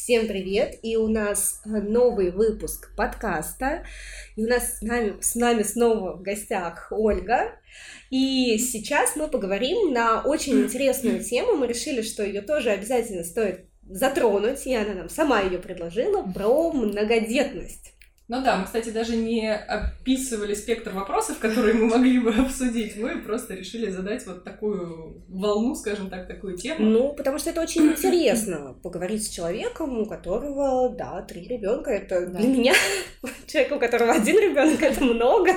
Всем привет! И у нас э, новый выпуск подкаста. И у нас с нами, с нами снова в гостях Ольга. И сейчас мы поговорим на очень интересную тему. Мы решили, что ее тоже обязательно стоит затронуть, и она нам сама ее предложила, про многодетность. Ну да, мы, кстати, даже не описывали спектр вопросов, которые мы могли бы обсудить. Мы просто решили задать вот такую волну, скажем так, такую тему. Ну, потому что это очень интересно поговорить с человеком, у которого, да, три ребенка. Это да. для меня, человек, у которого один ребенок, это много.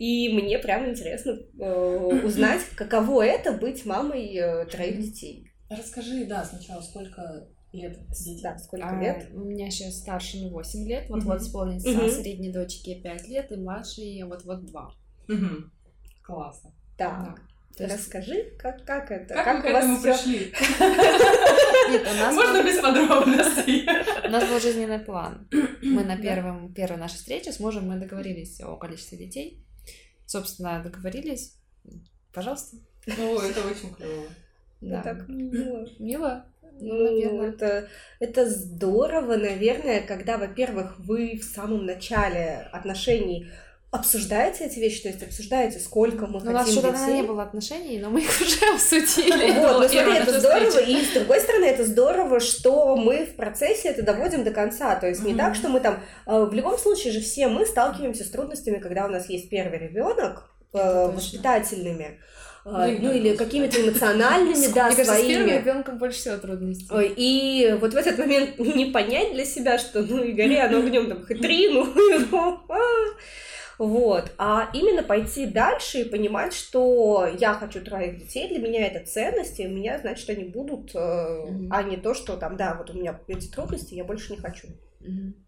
И мне прям интересно э, узнать, каково это быть мамой э, троих детей. Расскажи, да, сначала, сколько лет детей? Да, сколько а, лет? У меня сейчас старшему 8 лет, вот-вот исполнится, угу. средней дочке 5 лет, и младшей вот-вот 2. Угу. Классно. Так. Да. Расскажи, как, как это? Как, как мы к этому всё... пришли? Можно без подробностей? У нас был жизненный план. Мы на первом, первой нашей встрече с мужем мы договорились о количестве детей. Собственно, договорились. Пожалуйста. Ну, это очень клево. Да. Так мило. Мило? Ну, наверное. Это, это здорово, наверное, когда, во-первых, вы в самом начале отношений обсуждаете эти вещи, то есть обсуждаете, сколько мы но хотим У нас еще детей. не было отношений, но мы их уже обсудили. Вот, но смотри, это здорово, и с другой стороны, это здорово, что мы в процессе это доводим до конца, то есть не так, что мы там, э, в любом случае же все мы сталкиваемся с трудностями, когда у нас есть первый ребенок, э, воспитательными, а, ну, или какими-то эмоциональными, да, Мне своими. Кажется, с ребенком больше всего трудностей. И вот в этот момент не понять для себя, что, ну, и горе оно огнем там хоть три, ну, вот, а именно пойти дальше и понимать, что я хочу троих детей, для меня это ценности, у меня, значит, они будут, mm-hmm. а не то, что там, да, вот у меня эти трудности, я больше не хочу. Mm-hmm.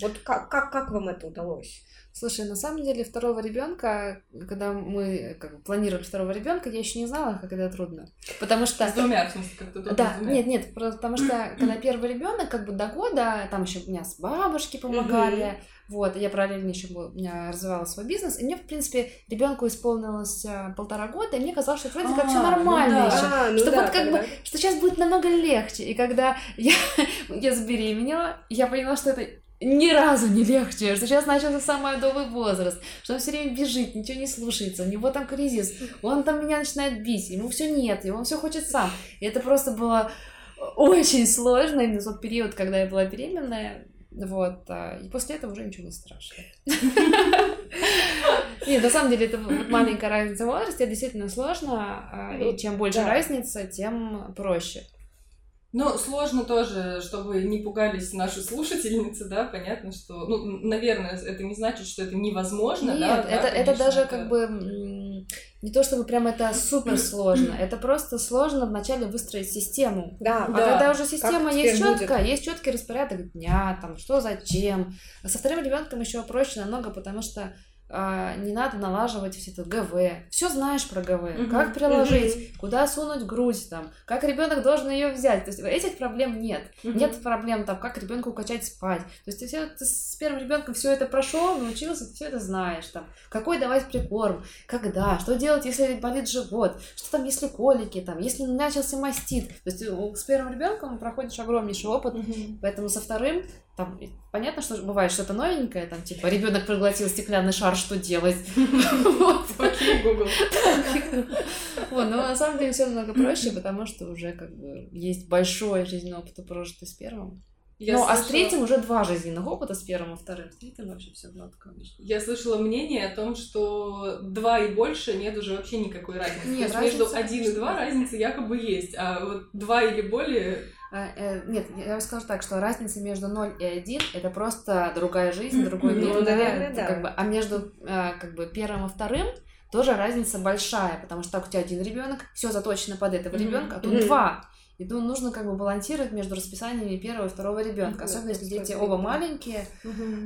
Вот как, как, как вам это удалось? Слушай, на самом деле второго ребенка, когда мы как, планировали второго ребенка, я еще не знала, как это трудно. Потому что... С двумя, в смысле, как то Да, нет, нет, потому что когда первый ребенок, как бы до года, там еще у меня с бабушки помогали, вот, я параллельно еще у меня развивала свой бизнес, и мне, в принципе, ребенку исполнилось а, полтора года, и мне казалось, что вроде как все А, ну нормально да. еще, А, ну что да, вот как бы, что сейчас будет намного легче. И когда я, я забеременела, я поняла, что это ни разу не легче, что сейчас начался самый адовый возраст, что он все время бежит, ничего не слушается, у него там кризис, он там меня начинает бить, ему все нет, и он все хочет сам. И это просто было очень сложно, именно тот период, когда я была беременная, вот, а, и после этого уже ничего не страшно. Нет, на самом деле это маленькая разница в возрасте, это действительно сложно, а, и чем больше разница, тем проще. Ну, сложно тоже, чтобы не пугались наши слушательницы, да, понятно, что, ну, наверное, это не значит, что это невозможно, Нет, да, да, это, это конечно, даже это- как бы не то чтобы прям это супер сложно, это просто сложно вначале выстроить систему. Да, А Да. когда уже система Как есть теперь будет? четкая, есть четкий распорядок дня, там что зачем. А со вторым ребенком еще проще намного, потому что не надо налаживать все это ГВ. Все знаешь про ГВ. Мгм. Как приложить, куда сунуть грудь, там, как ребенок должен ее взять. То есть этих проблем нет. Мгм. Нет проблем там, как ребенку качать спать. То есть ты, все, ты с первым ребенком все это прошел, научился, ты все это знаешь. Там, какой давать прикорм, когда, что делать, если болит живот, что там, если колики, там, если начался мастит. То есть э, с первым ребенком проходишь огромнейший опыт, Мгм. поэтому со вторым там понятно, что бывает что-то новенькое, там типа ребенок проглотил стеклянный шар, что делать? Окей, Google. Вот, но на самом деле все намного проще, потому что уже как бы есть большой жизненный опыт прожитый с первым. Я ну, а с третьим уже два жизненных опыта с первым и вторым. С третьим вообще все гладко обычно. Я слышала мнение о том, что два и больше нет уже вообще никакой разницы. Нет, То есть между один и конечно, два разница якобы есть, а вот два или более... А, э, нет, я вам скажу так, что разница между 0 и 1 это просто другая жизнь, другой Ну, мир. наверное, Это да. как бы, а между э, как бы первым и вторым тоже разница большая, потому что так у тебя один ребенок, все заточено под этого ребенка, а тут два. И тут нужно как бы балансировать между расписаниями первого и второго ребенка. Особенно если дети оба маленькие,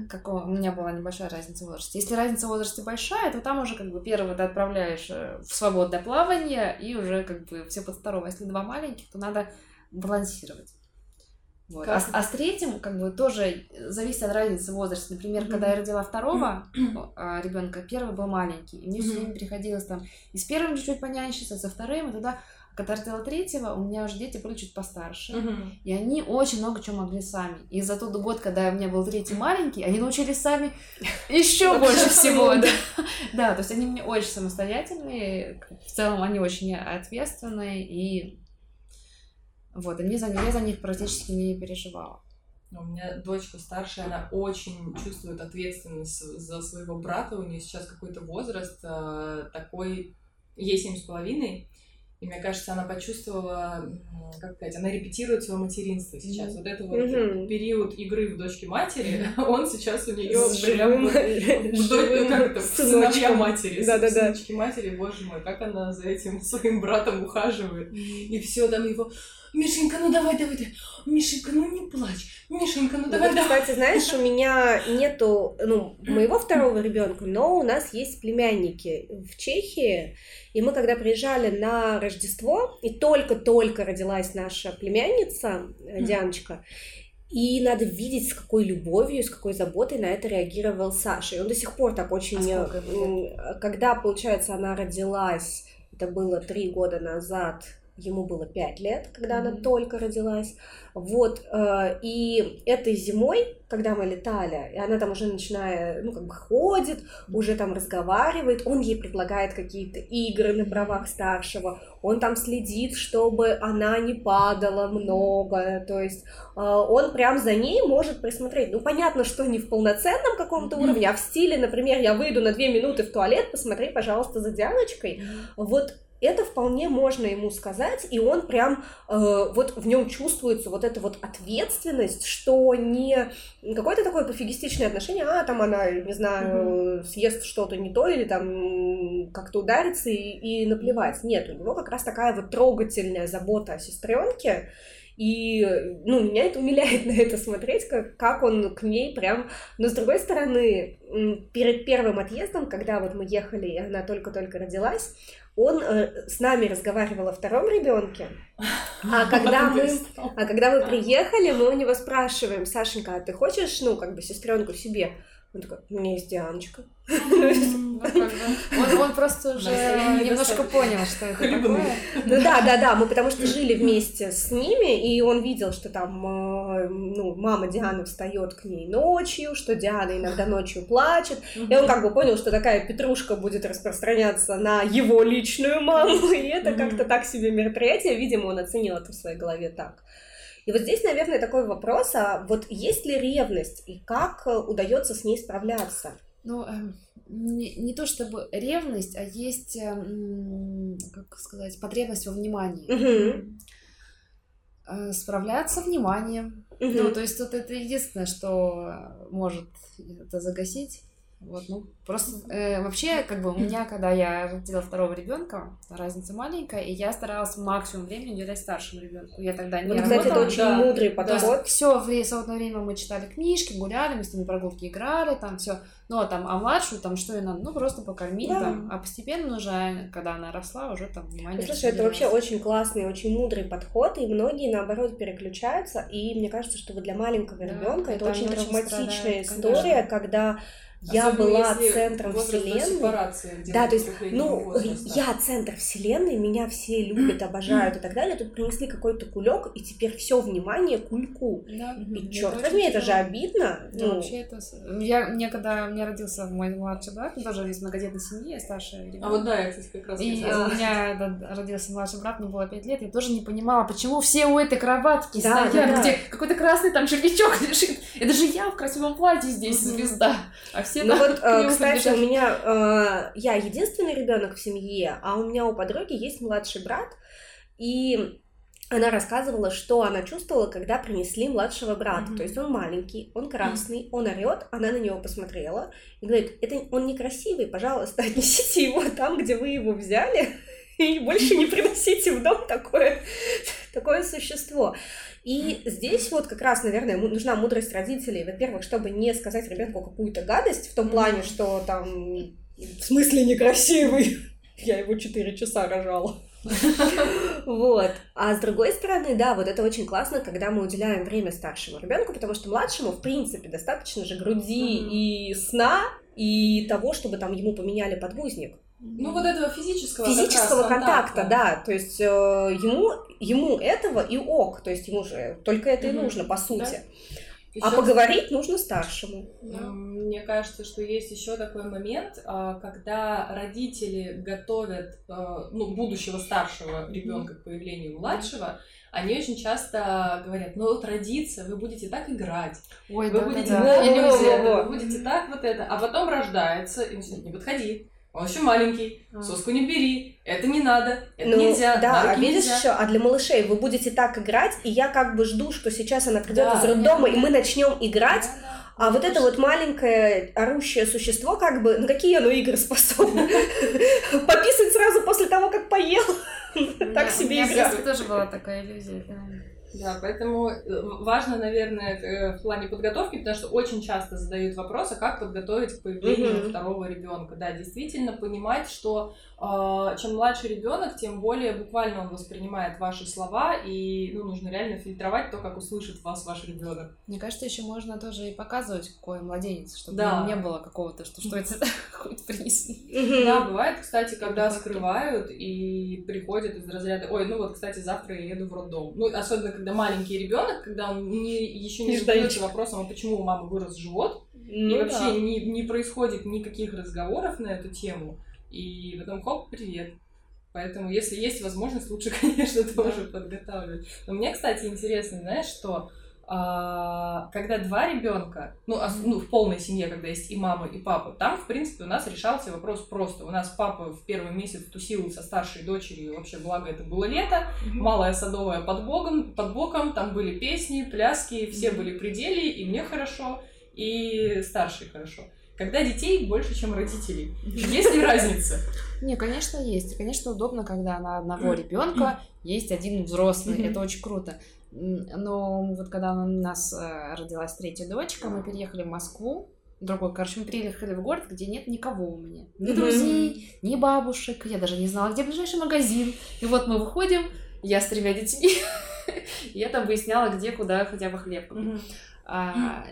как у меня была небольшая разница в возрасте. Если разница в возрасте большая, то там уже как бы первого ты отправляешь э, в свободное плавание, и уже как бы все под второго. Если два маленьких, то надо балансировать. Вот. А, Как а с третьим, как бы, тоже зависит от разницы в возрасте. Например, когда я родила второго ребенка, первый был маленький, и мне все Мгм. время приходилось там и с первым чуть-чуть понянчиться, со вторым, и тогда Когда родила третьего, у меня уже дети были чуть постарше. Мгм. И они очень много чего могли сами. И за тот год, когда у меня был третий маленький, они научились сами еще больше всего. да, то есть они мне очень самостоятельные. В целом они очень ответственные. И вот, и мне за, я за них практически не переживала. У меня дочка старшая, она очень чувствует ответственность за своего брата. У нее сейчас какой-то возраст э, такой, ей семь с половиной. И мне кажется, она почувствовала, как сказать, она репетирует свое материнство сейчас. Мгм. Вот это вот Мгм. период игры в дочке матери, он сейчас у нее С прям живым- вот в до- живым как это, в сыновья матери, Да-да-да. сыночки матери, боже мой, как она за этим своим братом ухаживает. И все там его, Мишенька, ну давай, давай, давай. Мишенька, ну не плачь. Мишенька, ну Ну давай, вот, давай. кстати, знаешь, у меня нету, ну, моего второго ребенка, но у нас есть племянники в Чехии, и мы когда приезжали на Рождество, и только-только родилась наша племянница, э. Дианочка, и надо видеть, с какой любовью, с какой заботой на это реагировал Саша. И он до сих пор так очень... А м, Когда, получается, она родилась, это было три года назад, ему было пять лет, когда она Мгм. только родилась. Вот, э, и этой зимой, когда мы летали, и она там уже начиная, ну, как бы ходит, уже там разговаривает, он ей предлагает какие-то игры на правах старшего, он там следит, чтобы она не падала много, то есть э, он прям за ней может присмотреть. Ну, понятно, что не в полноценном каком-то уровне, а в стиле, например, я выйду на две минуты в туалет, посмотри, пожалуйста, за Дианочкой, вот это вполне можно ему сказать, и он прям э, вот в нем чувствуется вот эта вот ответственность, что не какое-то такое пофигистичное отношение, а там она, не знаю, съест что-то не то или там как-то ударится и, и наплевать. Нет, у него как раз такая вот трогательная забота о сестренке, и, ну, меня это умиляет на это смотреть, как, как он к ней прям... Но, с другой стороны, перед первым отъездом, когда вот мы ехали, и она только-только родилась, он э, с нами разговаривал о втором ребенке, а когда мы... А когда мы приехали, мы у него спрашиваем, Сашенька, а ты хочешь, ну, как бы, сестренку себе? Он такой, у меня есть Дианочка. Он, просто уже немножко понял, что это такое. Ну да, да, да, мы потому что жили вместе с ними, и он видел, что там, э, ну, мама Дианы встает к ней ночью, что Диана иногда ночью плачет, и он как бы понял, что такая петрушка будет распространяться на его личную маму, и это как-то так себе мероприятие, видимо, он оценил это в своей голове так. И вот здесь, наверное, такой вопрос, а вот есть ли ревность, и как э, удается с ней справляться? Ну, эм, не, не то чтобы ревность, а есть, эм, как сказать, потребность во внимании. Э, Справляться вниманием. Мгм. Ну, то есть тут это единственное, что может это загасить. Вот, ну, просто э, вообще, как бы, у меня, когда я родила второго ребенка, разница маленькая, и я старалась максимум времени уделять старшему ребенку. Я тогда не Вот, кстати, это работала. очень да. мудрый То подход. есть все в свободное время мы читали книжки, гуляли, мы с ними прогулки играли, там все. Ну, а там, а младшую, там, что и надо, ну, просто покормить Да. там. А постепенно уже, когда она росла, уже там внимание... Ну, Слушай, это вообще очень классный, очень мудрый подход, и многие, наоборот, переключаются, и мне кажется, что вот для маленького Да, ребенка это это очень очень травматичная страдает, история, когда я Особенно была если центром вселенной. Да, то есть, ну, возраста. я центр вселенной, меня все любят, обожают и так далее. Тут принесли какой-то кулек, и теперь все внимание кульку. Да. И черт возьми, это же обидно. Ну, Ну, вообще это... Я, мне когда у меня родился мой младший брат, мы тоже из многодетной семьи, старший ребенок. А вот да, я, кстати, как раз И у меня этот родился младший брат, мне было 5 лет, я тоже не понимала, почему все у этой кроватки Да, стоят, да, да. где какой-то красный там червячок лежит. Это же я в красивом платье здесь звезда. А все Ну там вот, э, кстати, у меня э, я единственный ребенок в семье, а у меня у подруги есть младший брат, и она рассказывала, что она чувствовала, когда принесли младшего брата. Мгм. То есть он маленький, он красный, он орет, она на него посмотрела и говорит: это он некрасивый, пожалуйста, отнесите его там, где вы его взяли, и больше не приносите в дом такое, такое существо. И здесь вот как раз, наверное, нужна мудрость родителей. Во-первых, чтобы не сказать ребенку какую-то гадость, в том плане, что там в смысле некрасивый. Я его 4 часа рожала. Вот. А с другой стороны, да, вот это очень классно, когда мы уделяем время старшему ребенку, потому что младшему, в принципе, достаточно же груди и сна, и того, чтобы там ему поменяли подгузник. Ну, вот этого физического, физического раз контакта, контакта. да. То есть э, ему, ему этого и ок. То есть ему же только это и Мгм. нужно, по сути. А Ещё поговорить нужно старшему. М, Мне кажется, что есть еще такой момент, а, когда родители готовят а, ну, будущего старшего ребенка к появлению младшего, они очень часто говорят, ну вот родится, вы будете так играть, Ой, вы да, будете да, да. иллюзия, вы будете так вот это, а потом рождается, и все, не подходи, он еще маленький, А. соску не бери, это не надо, это Ну, нельзя, да, а видишь нельзя. еще, а для малышей вы будете так играть, и я как бы жду, что сейчас она придет Да, из роддома, нет, и мы начнем играть, Да, да. а вот это вот маленькое орущее существо, как бы, на какие оно игры способно? Пописать сразу после того, как поел? Так У себе меня в игра. детстве тоже была такая иллюзия. да. Да, поэтому э, важно, наверное, э, в плане подготовки, потому что очень часто задают вопрос, а как подготовить к появлению Мгм. второго ребенка. Да, действительно понимать, что э, чем младше ребенок, тем более буквально он воспринимает ваши слова, и ну, нужно реально фильтровать то, как услышит вас ваш ребенок. Мне кажется, еще можно тоже и показывать, какой младенец, чтобы Да. не было какого-то, что что это хоть принеси. Мгм. Да, бывает, кстати, когда скрывают и приходят из разряда, ой, ну вот, кстати, завтра я еду в роддом. Ну, особенно, когда маленький ребенок, когда он не, еще не Нежданчик. задается вопросом, а почему у мамы вырос живот, И Ну вообще да. не, не происходит никаких разговоров на эту тему. И потом хоп, привет. Поэтому, если есть возможность, лучше, конечно, тоже подготавливать. Но мне, кстати, интересно, знаешь, что а, когда два ребенка, ну, ну, в полной семье, когда есть и мама, и папа, там, в принципе, у нас решался вопрос просто. У нас папа в первый месяц тусил со старшей дочерью, вообще, благо, это было лето, малая садовая под, богом, под боком, там были песни, пляски, все были при деле, и мне хорошо, и старшей хорошо. Когда детей больше, чем родителей. Есть ли разница? Не, конечно, есть. Конечно, удобно, когда на одного ребенка есть один взрослый. Это очень круто. Но вот когда у нас э, родилась третья дочка, мы переехали в Москву. Другой, короче, мы переехали в город, где нет никого у меня. Ни друзей, ни бабушек. Я даже не знала, где ближайший магазин. И вот мы выходим, я с тремя детьми. Я там выясняла, где, куда хотя бы хлеб купить. А,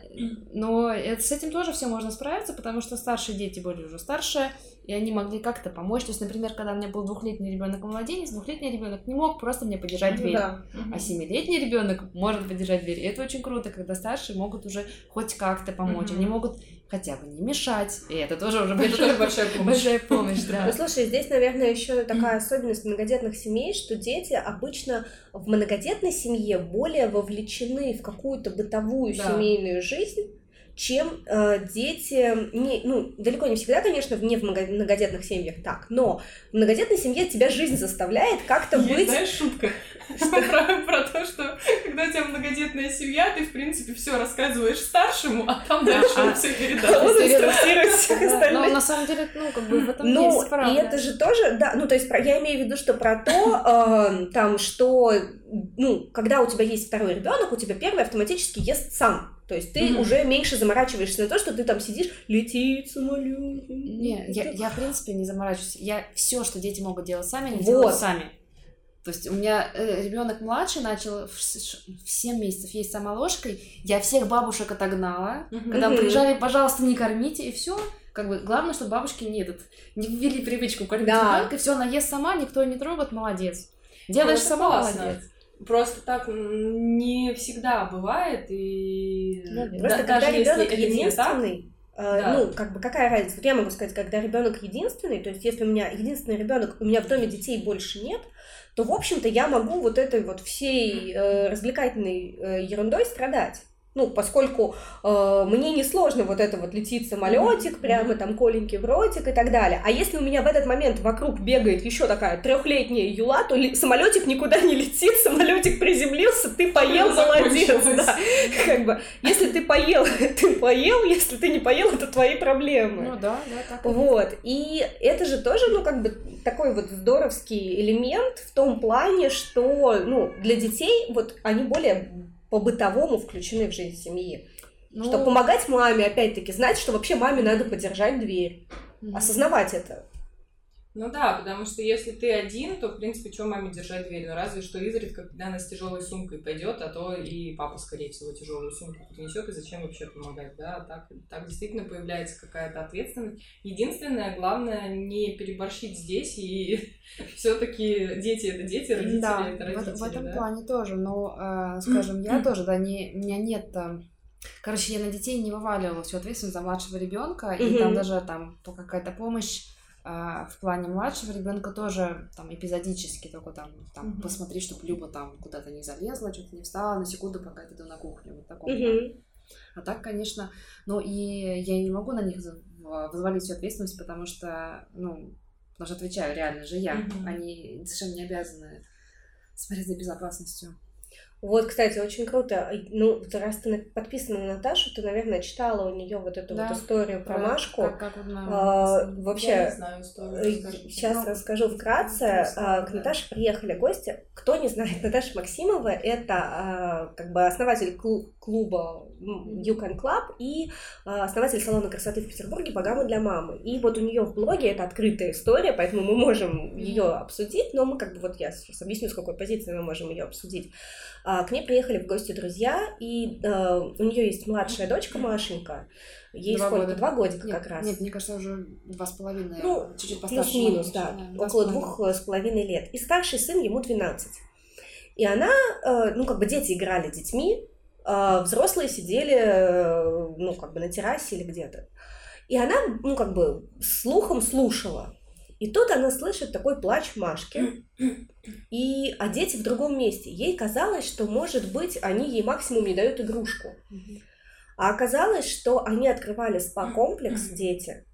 но это, с этим тоже все можно справиться, потому что старшие дети были уже старше, и они могли как-то помочь. То есть, например, когда у меня был двухлетний ребенок младенец, двухлетний ребенок не мог просто мне подержать Ну дверь. да. А семилетний ребенок может подержать дверь. И это очень круто, когда старшие могут уже хоть как-то помочь. Мгм. Они могут хотя бы не мешать. И это тоже уже Это тоже большая, большая помощь. большая помощь, да. Ну, слушай, здесь, наверное, еще такая особенность многодетных семей, что дети обычно в многодетной семье более вовлечены в какую-то бытовую Да. семейную жизнь, чем э, дети, не, ну, далеко не всегда, конечно, не в много- многодетных семьях так, но в многодетной семье тебя жизнь заставляет как-то Есть, быть... знаешь, шутка про, про то, что когда у тебя многодетная семья, ты, в принципе, все рассказываешь старшему, а там дальше он а- все Он передаст. инструктирует всех остальных. Но на самом деле, ну, как бы в этом Ну, есть правда. и это же тоже, да, ну, то есть, про- я имею в виду, что про то, э, там, что, ну, когда у тебя есть второй ребенок, у тебя первый автоматически ест сам. То есть ты Мгм. уже меньше заморачиваешься на то, что ты там сидишь, летит самолет. Не, я, я в принципе не заморачиваюсь. Я все, что дети могут делать сами, они Вот. делают сами. То есть у меня ребенок младший начал в, с- в 7 месяцев есть сама ложкой. Я всех бабушек отогнала. Когда Мгм. приезжали, пожалуйста, не кормите, и все. Как бы главное, чтобы бабушки не этот не ввели привычку кормить Да. ребенка, все, она ест сама, никто не трогает, молодец. Делаешь сама, классно. молодец. Просто так не всегда бывает, и Наверное. Просто да- когда даже если ребенок это не так, единственный, э, Да. ну, как бы какая разница? Вот я могу сказать, когда ребенок единственный, то есть если у меня единственный ребенок, у меня в доме детей больше нет, то, в общем-то, я могу вот этой вот всей э, развлекательной э, ерундой страдать. Ну, поскольку э, мне несложно вот это вот летит самолетик, прямо там коленький в ротик и так далее. А если у меня в этот момент вокруг бегает еще такая трехлетняя юла, то самолетик никуда не летит, самолетик приземлился, ты поел, молодец. Закончилось. Да. Как бы, если ты поел, ты поел, если ты не поел, это твои проблемы. Ну да, да, так. Вот, и это же тоже, ну, как бы такой вот здоровский элемент в том плане, что, ну, для детей вот они более по-бытовому включены в жизнь семьи. Ну, Что помогать маме, опять-таки, знать, что вообще маме надо подержать дверь, мгм. осознавать это. Ну да, потому что если ты один, то, в принципе, что маме держать дверь? Ну, разве что изредка, когда она с тяжелой сумкой пойдет, а то и папа, скорее всего, тяжелую сумку принесет, и зачем вообще помогать, да? А так, так действительно появляется какая-то ответственность. Единственное, главное, не переборщить здесь, и все-таки дети это дети, родители да, это родители. В, в этом да? плане тоже, но, э, скажем, я тоже, да, не, у меня нет там Короче, я на детей не вываливала всю ответственность за младшего ребенка, и там даже там то какая-то помощь а, в плане младшего ребенка тоже там эпизодически только там, там mm-hmm. посмотри, чтобы Люба там куда-то не залезла, что-то не встала на секунду, пока я иду на кухню. Вот таком. Mm-hmm. А так, конечно, ну и я не могу на них взвалить всю ответственность, потому что, ну, потому что отвечаю реально же я. Mm-hmm. Они совершенно не обязаны смотреть за безопасностью. Вот, кстати, очень круто. Ну, раз ты подписана на Наташу, ты, наверное, читала у нее вот эту да, вот историю про, про Машку. Как, как она... а, вообще, Я не знаю историю, сейчас ну, расскажу вкратце. А, к Наташе приехали гости. Кто не знает, Наташа Максимова это а, как бы основатель клуба You Can Club и а, основатель салона красоты в Петербурге «Богама для мамы». И вот у нее в блоге это открытая история, поэтому мы можем ее обсудить, но мы как бы вот я сейчас объясню, с какой позиции мы можем ее обсудить. А, к ней приехали в гости друзья, и э, у нее есть младшая дочка Машенька. Ей два сколько? Года. Два годика нет, как раз. Нет, мне кажется, уже два с половиной. Ну, чуть-чуть постарше. Плюс-минус, да. да около двух с половиной лет. И старший сын, ему 12. И она, э, ну, как бы дети играли детьми, э, взрослые сидели, э, ну, как бы на террасе или где-то. И она, ну, как бы слухом слушала. И тут она слышит такой плач Машки, и, а дети в другом месте. Ей казалось, что, может быть, они ей максимум не дают игрушку. А оказалось, что они открывали спа-комплекс, дети,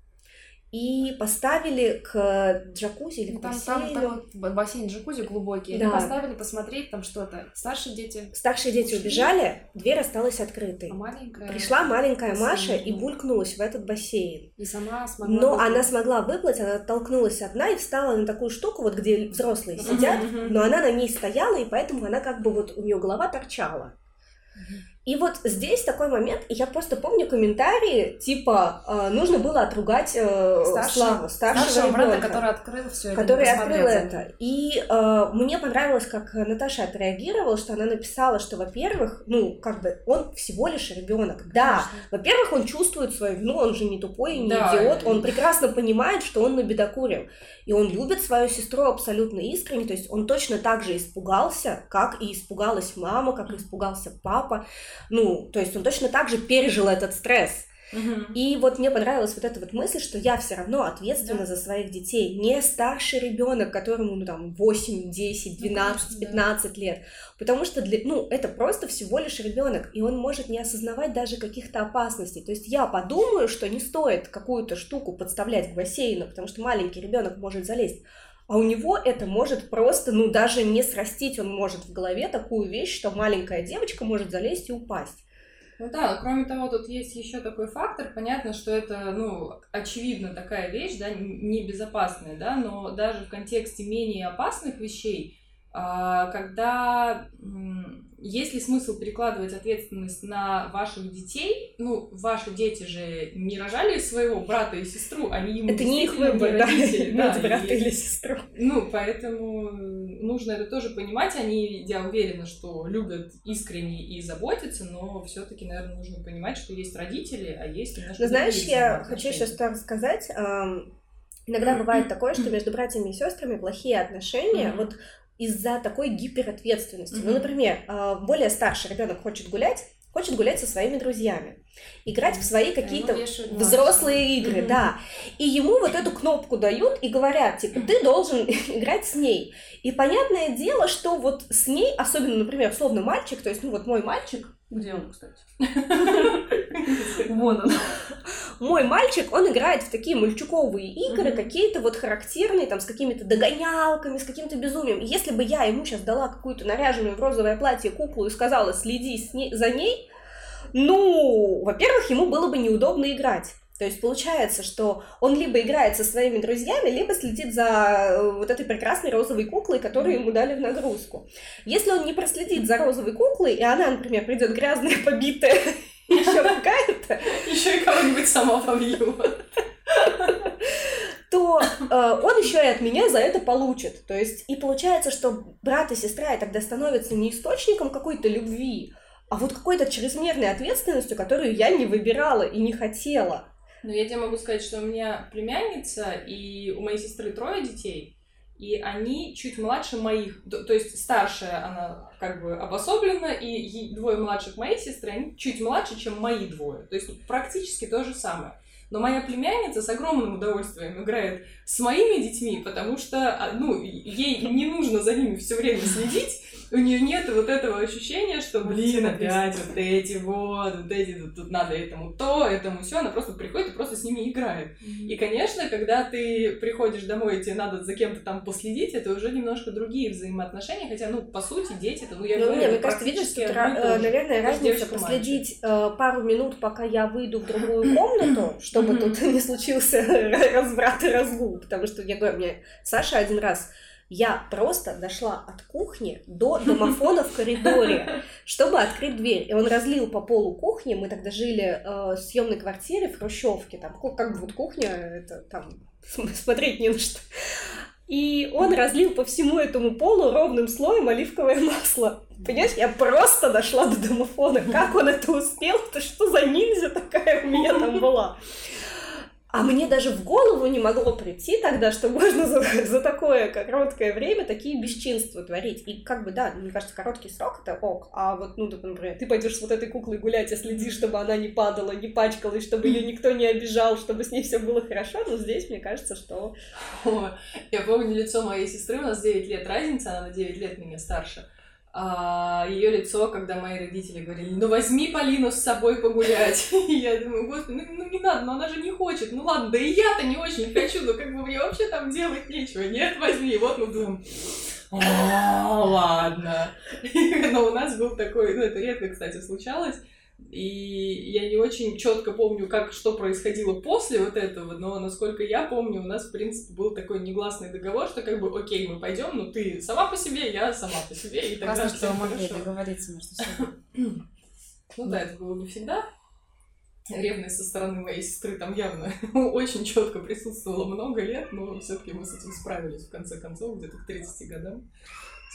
и поставили к джакузи или к там, бассейну. Там, там бассейн, джакузи глубокий. Да. поставили посмотреть там что-то. Старшие дети. Старшие дети убежали, дверь осталась открытой. А маленькая. Пришла маленькая бассейн. Маша и булькнулась в этот бассейн. И сама смогла. Но выплыть. она смогла выплыть, она оттолкнулась одна и встала на такую штуку, вот где взрослые сидят, но она на ней стояла, и поэтому она как бы вот у нее голова торчала. И вот здесь такой момент, и я просто помню комментарии, типа, э, нужно было отругать э, старшего, Славу, старшего, старшего брата, который открыл все это. Который открыл это. И э, мне понравилось, как Наташа отреагировала, что она написала, что, во-первых, ну, как бы, он всего лишь ребенок. Да, во-первых, он чувствует свою вину, он же не тупой и не да, идиот, он прекрасно понимает, что он набедокурил. И он любит свою сестру абсолютно искренне, то есть он точно так же испугался, как и испугалась мама, как и испугался папа. Ну, то есть он точно так же пережил этот стресс. Угу. И вот мне понравилась вот эта вот мысль, что я все равно ответственна да. за своих детей. Не старший ребенок, которому ну, там 8, 10, 12, ну, 15 да. лет. Потому что для, ну, это просто всего лишь ребенок, и он может не осознавать даже каких-то опасностей. То есть я подумаю, что не стоит какую-то штуку подставлять к бассейну, потому что маленький ребенок может залезть. А у него это может просто, ну, даже не срастить, он может в голове такую вещь, что маленькая девочка может залезть и упасть. Ну да, кроме того, тут есть еще такой фактор. Понятно, что это, ну, очевидно такая вещь, да, небезопасная, да, но даже в контексте менее опасных вещей, а, когда есть ли смысл перекладывать ответственность на ваших детей? Ну, ваши дети же не рожали своего брата и сестру, они ему Это не их выбор, да, да, да брата или сестру. Ну, поэтому нужно это тоже понимать. Они, я уверена, что любят искренне и заботятся, но все таки наверное, нужно понимать, что есть родители, а есть немножко... Ну, знаешь, я хочу сейчас так сказать, Иногда бывает такое, что между братьями и сестрами плохие отношения. Mm-hmm. Вот из-за такой гиперответственности. Mm-hmm. Ну, например, а, более старший ребенок хочет гулять, хочет гулять со своими друзьями, играть в свои какие-то взрослые игры, mm-hmm. да. И ему вот эту кнопку дают и говорят, типа, ты должен играть с ней. И понятное дело, что вот с ней, особенно, например, условно мальчик, то есть, ну вот мой мальчик, где он, кстати? Вон он. Мой мальчик, он играет в такие мальчуковые игры, какие-то вот характерные, там, с какими-то догонялками, с каким-то безумием. если бы я ему сейчас дала какую-то наряженную в розовое платье куклу и сказала, следи за ней, ну, во-первых, ему было бы неудобно играть. То есть получается, что он либо играет со своими друзьями, либо следит за э, вот этой прекрасной розовой куклой, которую ему дали в нагрузку. Если он не проследит за розовой куклой, и она, например, придет грязная, побитая, еще какая-то... Еще и кого-нибудь сама побью. То э, он еще и от меня за это получит. То есть, и получается, что брат и сестра тогда становятся не источником какой-то любви, а вот какой-то чрезмерной ответственностью, которую я не выбирала и не хотела. Ну, я тебе могу сказать, что у меня племянница, и у моей сестры трое детей, и они чуть младше моих, то, есть старшая она как бы обособлена, и двое младших моей сестры, они чуть младше, чем мои двое. То есть практически то же самое. Но моя племянница с огромным удовольствием играет с моими детьми, потому что, а, ну, ей не нужно за ними все время следить, у нее нет вот этого ощущения, что, блин, опять вот эти вот, вот эти, тут, тут надо этому то, этому все, она просто приходит и просто с ними играет. Mm-hmm. И, конечно, когда ты приходишь домой, и тебе надо за кем-то там последить, это уже немножко другие взаимоотношения, хотя, ну, по сути, дети, это, ну, я ну, говорю, мне кажется, видишь, тут, э, наверное, разница последить э, пару минут, пока я выйду в другую комнату, чтобы тут не случился разврат и разгул, потому что, я говорю, мне Саша один раз я просто дошла от кухни до домофона в коридоре, чтобы открыть дверь. И он разлил по полу кухни. Мы тогда жили э, в съемной квартире в Хрущевке. Там как бы вот кухня, это там смотреть не на что. И он разлил по всему этому полу ровным слоем оливковое масло. Понимаешь, я просто дошла до домофона. Как он это успел? Это что за ниндзя такая у меня там была? А мне даже в голову не могло прийти тогда, что можно за, за такое короткое время такие бесчинства творить. И как бы, да, мне кажется, короткий срок это ок. А вот, ну, например, ты пойдешь с вот этой куклой гулять и следишь, чтобы она не падала, не пачкалась, чтобы ее никто не обижал, чтобы с ней все было хорошо. Но здесь, мне кажется, что... я помню лицо моей сестры, у нас 9 лет разница, она на 9 лет меня старше ее лицо, когда мои родители говорили, ну возьми Полину с собой погулять. И я думаю, господи, ну, ну не надо, ну она же не хочет. Ну ладно, да и я-то не очень хочу, ну как бы мне вообще там делать нечего. Нет, возьми. И вот мы думаем, ладно. Но у нас был такой, ну это редко, кстати, случалось, и я не очень четко помню, как что происходило после вот этого, но насколько я помню, у нас, в принципе, был такой негласный договор, что как бы, окей, мы пойдем, но ты сама по себе, я сама по себе, и тогда Классно, что вы могли договориться между собой. Ну да, это было не всегда. Ревность со стороны моей сестры там явно очень четко присутствовала много лет, но все-таки мы с этим справились в конце концов, где-то к 30 годам.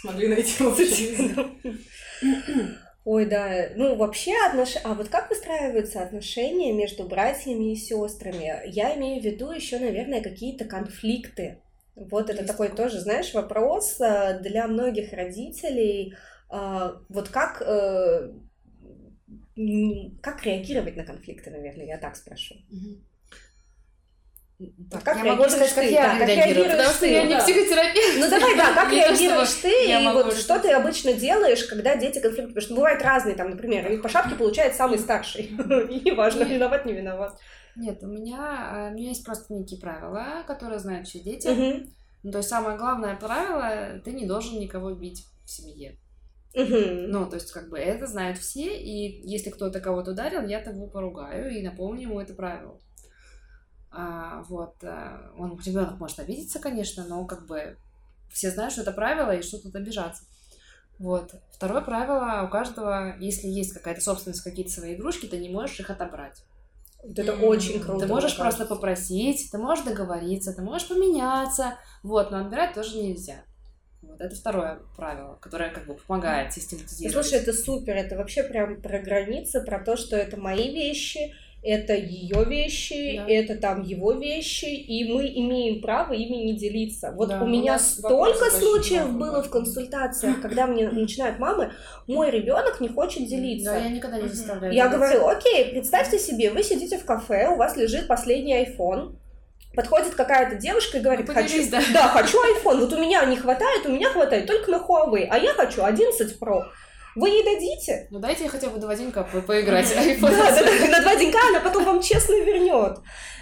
Смогли найти общий Ой, да, ну вообще отнош... А вот как выстраиваются отношения между братьями и сестрами? Я имею в виду еще, наверное, какие-то конфликты. Вот это такой тоже, знаешь, вопрос э, для многих родителей. А, вот как э, как реагировать на конфликты, наверное, я так спрошу. Угу. Так, как я могу сказать, как я да, реагирую, потому что я не психотерапевт. Ну давай, да, как реагируешь ты, и вот что ты обычно делаешь, когда дети конфликтуют? Потому что бывают разные, там, например, и по шапке получает самый старший. И неважно, виноват, не виноват. Нет, у меня, у меня есть просто некие правила, которые знают все дети. Ну, то есть самое главное правило, ты не должен никого бить в семье. Ну, то есть, как бы, это знают все, и если кто-то кого-то ударил, я того поругаю и напомню ему это правило. А, вот, а, он, ребенок может обидеться, конечно, но как бы все знают, что это правило, и что тут обижаться. Вот. Второе правило, у каждого, если есть какая-то собственность, какие-то свои игрушки, ты не можешь их отобрать. Вот это mm-hmm. очень круто. Ты можешь просто попросить, ты можешь договориться, ты можешь поменяться, вот, но отбирать тоже нельзя. Вот это второе правило, которое как бы помогает систематизировать. Слушай, это супер, это вообще прям про границы, про то, что это мои вещи, это ее вещи, да. это там его вещи, и мы имеем право ими не делиться. Вот да, у меня столько случаев было в консультациях, когда мне начинают мамы, мой ребенок не хочет делиться. Да, я никогда не заставляю. Я говорю, окей, представьте себе, вы сидите в кафе, у вас лежит последний iPhone, Подходит какая-то девушка и говорит, ну, хочу, да. да, хочу iPhone, вот у меня не хватает, у меня хватает только на Huawei, а я хочу 11 Pro. Вы ей дадите? Ну дайте ей хотя бы два денька по поиграть. Да, да, на два денька она потом вам честно вернет.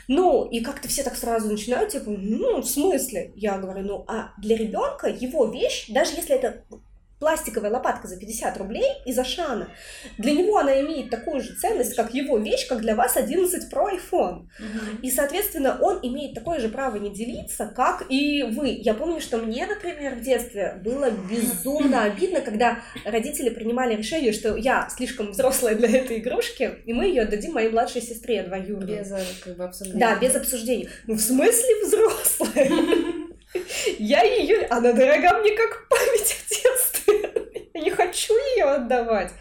Ну, и как-то все так сразу начинают, типа, ну, в смысле? Я говорю, ну, а для ребенка его вещь, даже если это пластиковая лопатка за 50 рублей из Ашана. Для него она имеет такую же ценность, как его вещь, как для вас 11 Pro iPhone. И, соответственно, он имеет такое же право не делиться, как и вы. Я помню, что мне, например, в детстве было безумно обидно, когда родители принимали решение, что я слишком взрослая для этой игрушки, и мы ее отдадим моей младшей сестре двоюродной. Без э, как бы обсуждения. Да, без обсуждений. Ну, в смысле взрослая? Я ее... Она дорога мне как память о детстве. Я не хочу ее отдавать.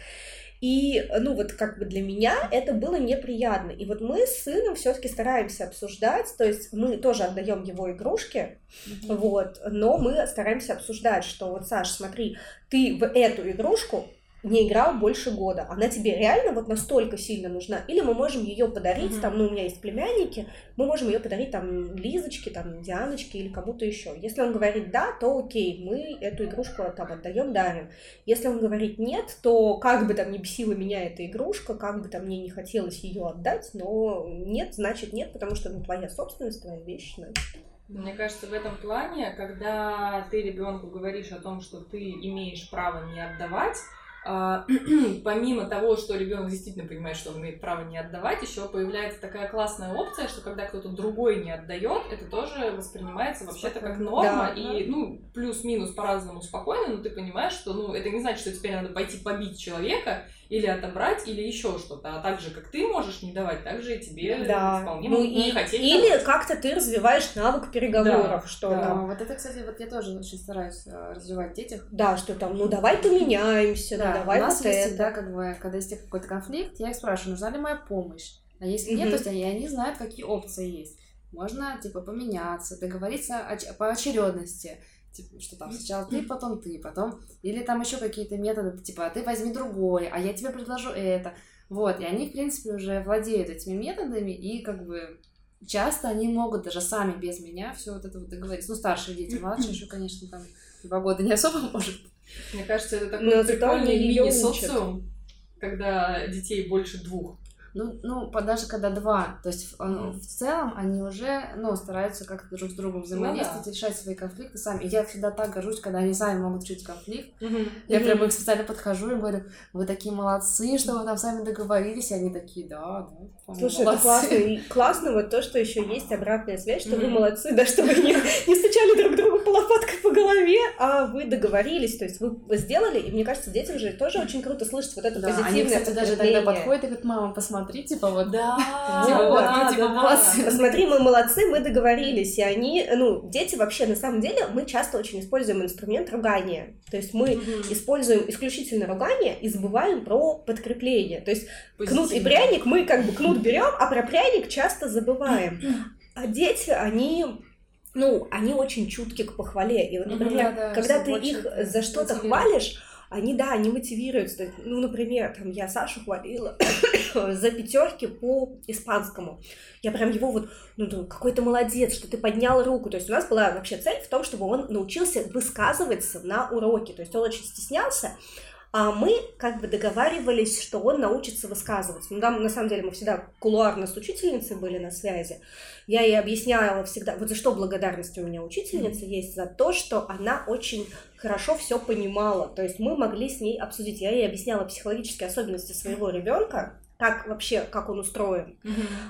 И, ну, вот как бы для меня это было неприятно. И вот мы с сыном все-таки стараемся обсуждать, то есть мы тоже отдаем его игрушки, mm-hmm. вот, но мы стараемся обсуждать, что вот, Саш, смотри, ты в эту игрушку не играл больше года, она тебе реально вот настолько сильно нужна, или мы можем ее подарить, mm-hmm. там, ну, у меня есть племянники, мы можем ее подарить там Лизочке, там, Дианочке или кому-то еще. Если он говорит да, то окей, мы эту игрушку там отдаем, дарим. Если он говорит нет, то как бы там не бесила меня эта игрушка, как бы там мне не хотелось ее отдать, но нет, значит нет, потому что ну, твоя собственность, твоя вещь, значит. Мне кажется, в этом плане, когда ты ребенку говоришь о том, что ты имеешь право не отдавать, помимо того, что ребенок действительно понимает, что он имеет право не отдавать, еще появляется такая классная опция, что когда кто-то другой не отдает, это тоже воспринимается вообще-то как норма, да, и, да. ну, плюс-минус по-разному спокойно, но ты понимаешь, что, ну, это не значит, что теперь надо пойти побить человека, или отобрать, или еще что-то. А так же, как ты можешь не давать, так же и тебе да. вполне ну, и, не хотеть Или давать. как-то ты развиваешь навык переговоров, да, что да. там. Вот это, кстати, вот я тоже очень стараюсь э, развивать в детях. Да, что там, ну давай поменяемся, да, ну давай у нас вот есть всегда, как бы, когда есть какой-то конфликт, я их спрашиваю, нужна ли моя помощь. А если mm-hmm. нет, то есть они, они знают, какие опции есть. Можно, типа, поменяться, договориться о, по очередности типа, что там сначала ты, потом ты, потом, или там еще какие-то методы, типа, а ты возьми другой, а я тебе предложу это, вот, и они, в принципе, уже владеют этими методами, и как бы часто они могут даже сами без меня все вот это вот договориться, ну, старшие дети, младшие еще, конечно, там два года не особо может. Мне кажется, это такой Но прикольный мини-социум, когда детей больше двух. Ну, ну, даже когда два, то есть он, в целом они уже, ну, стараются как-то друг с другом взаимодействовать, ну, да. решать свои конфликты сами. И я всегда так горжусь, когда они сами могут решить конфликт. Mm-hmm. Я mm-hmm. прям их специально подхожу и говорю, вы такие молодцы, что вы там сами договорились, и они такие, да, да. Слушай, молодцы. это классно. И классно вот то, что еще есть обратная связь, что mm-hmm. вы молодцы, да, что вы не, не стучали друг другу по лопаткой по голове, а вы договорились, то есть вы, вы сделали, и мне кажется, детям же тоже очень круто слышать вот это да, позитивное они, кстати, даже тогда подходят и говорят, мама, посмотри, типа вот. Да, типа, вот, да, типа, да, молодцы. Посмотри, мы молодцы, мы договорились, и они, ну, дети вообще, на самом деле, мы часто очень используем инструмент ругания, то есть мы mm-hmm. используем исключительно ругание и забываем про подкрепление, то есть кнут и пряник, мы как бы кнут берем, а про пряник часто забываем. А дети, они ну, они очень чутки к похвале. И вот, например, да, да, когда ты их за что-то хвалишь, они, да, они мотивируются. Ну, например, там, я Сашу хвалила за пятерки по испанскому. Я прям его вот, ну, какой то молодец, что ты поднял руку. То есть у нас была вообще цель в том, чтобы он научился высказываться на уроке. То есть он очень стеснялся, а мы как бы договаривались, что он научится высказываться. Ну да, на самом деле мы всегда кулуарно с учительницей были на связи. Я ей объясняла всегда, вот за что благодарность у меня учительницы есть, за то, что она очень хорошо все понимала. То есть мы могли с ней обсудить. Я ей объясняла психологические особенности своего ребенка, как вообще, как он устроен,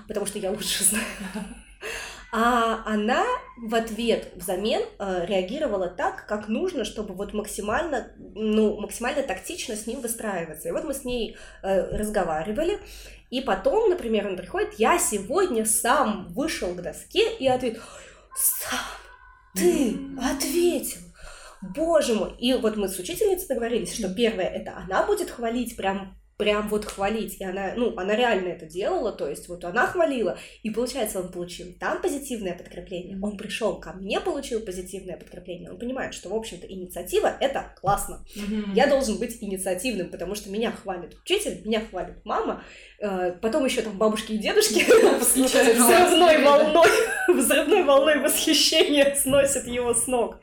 потому что я лучше знаю. А она в ответ, взамен э, реагировала так, как нужно, чтобы вот максимально, ну, максимально тактично с ним выстраиваться. И вот мы с ней э, разговаривали, и потом, например, он приходит, я сегодня сам вышел к доске и ответил, сам ты ответил. Боже мой! И вот мы с учительницей договорились, что первое это она будет хвалить прям прям вот хвалить. И она, ну, она реально это делала, то есть вот она хвалила, и получается, он получил там позитивное подкрепление, он пришел ко мне, получил позитивное подкрепление, он понимает, что, в общем-то, инициатива — это классно. Mm-hmm. Я должен быть инициативным, потому что меня хвалит учитель, меня хвалит мама, э, потом еще там бабушки и дедушки взрывной волной, взрывной волной восхищения сносят его с ног.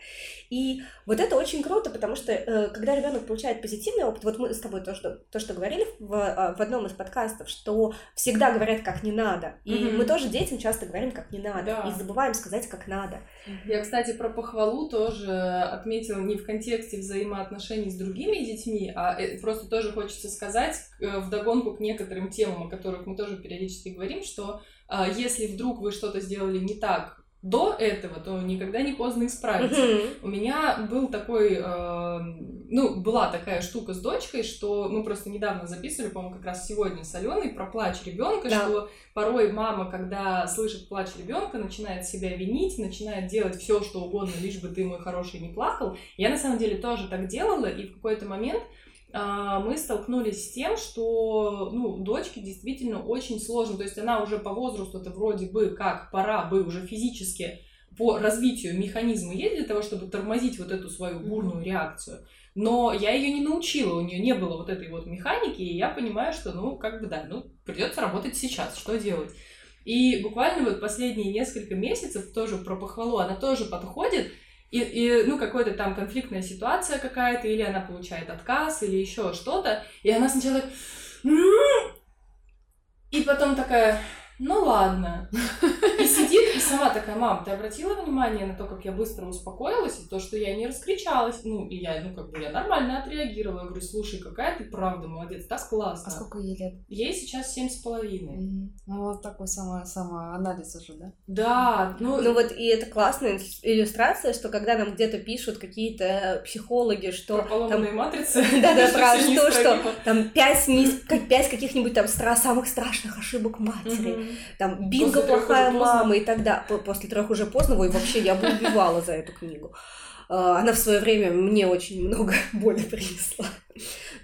И вот это очень круто, потому что э, когда ребенок получает позитивный опыт, вот мы с тобой то, что, то, что говорили в, а, в одном из подкастов, что всегда говорят, как не надо. И mm-hmm. мы тоже детям часто говорим, как не надо. Да. И забываем сказать, как надо. Я, кстати, про похвалу тоже отметила не в контексте взаимоотношений с другими детьми, а э, просто тоже хочется сказать э, в догонку к некоторым темам, о которых мы тоже периодически говорим, что а, если вдруг вы что-то сделали не так до этого, то никогда не поздно исправиться. Mm-hmm. У меня был такой, э, ну, была такая штука с дочкой, что мы просто недавно записывали, по-моему, как раз сегодня с Аленой про плач ребенка, да. что порой мама, когда слышит плач ребенка, начинает себя винить, начинает делать все, что угодно, лишь бы ты мой хороший не плакал. Я на самом деле тоже так делала, и в какой-то момент мы столкнулись с тем, что ну, дочке действительно очень сложно. То есть она уже по возрасту это вроде бы как пора бы уже физически по развитию механизма есть для того, чтобы тормозить вот эту свою бурную реакцию. Но я ее не научила, у нее не было вот этой вот механики, и я понимаю, что, ну, как бы да, ну, придется работать сейчас, что делать. И буквально вот последние несколько месяцев тоже про похвалу, она тоже подходит, и, и ну, какая-то там конфликтная ситуация какая-то, или она получает отказ, или еще что-то, и она сначала так... И потом такая, ну ладно. И сама такая, мам, ты обратила внимание на то, как я быстро успокоилась, и то, что я не раскричалась, ну, и я, ну, как бы, я нормально отреагировала. Я говорю, слушай, какая ты правда молодец, так классно. А сколько ей лет? Ей сейчас семь с половиной. Mm-hmm. Ну, вот такой само, самоанализ уже, да? Да. Ну, ну, вот, и это классная иллюстрация, что когда нам где-то пишут какие-то психологи, что... Про там... матрицы. Да-да, про что, что там пять, пять каких-нибудь там самых страшных ошибок матери там Бинго плохая мама и так далее. После трех уже поздно, ой, вообще я бы убивала за эту книгу. А, она в свое время мне очень много боли принесла.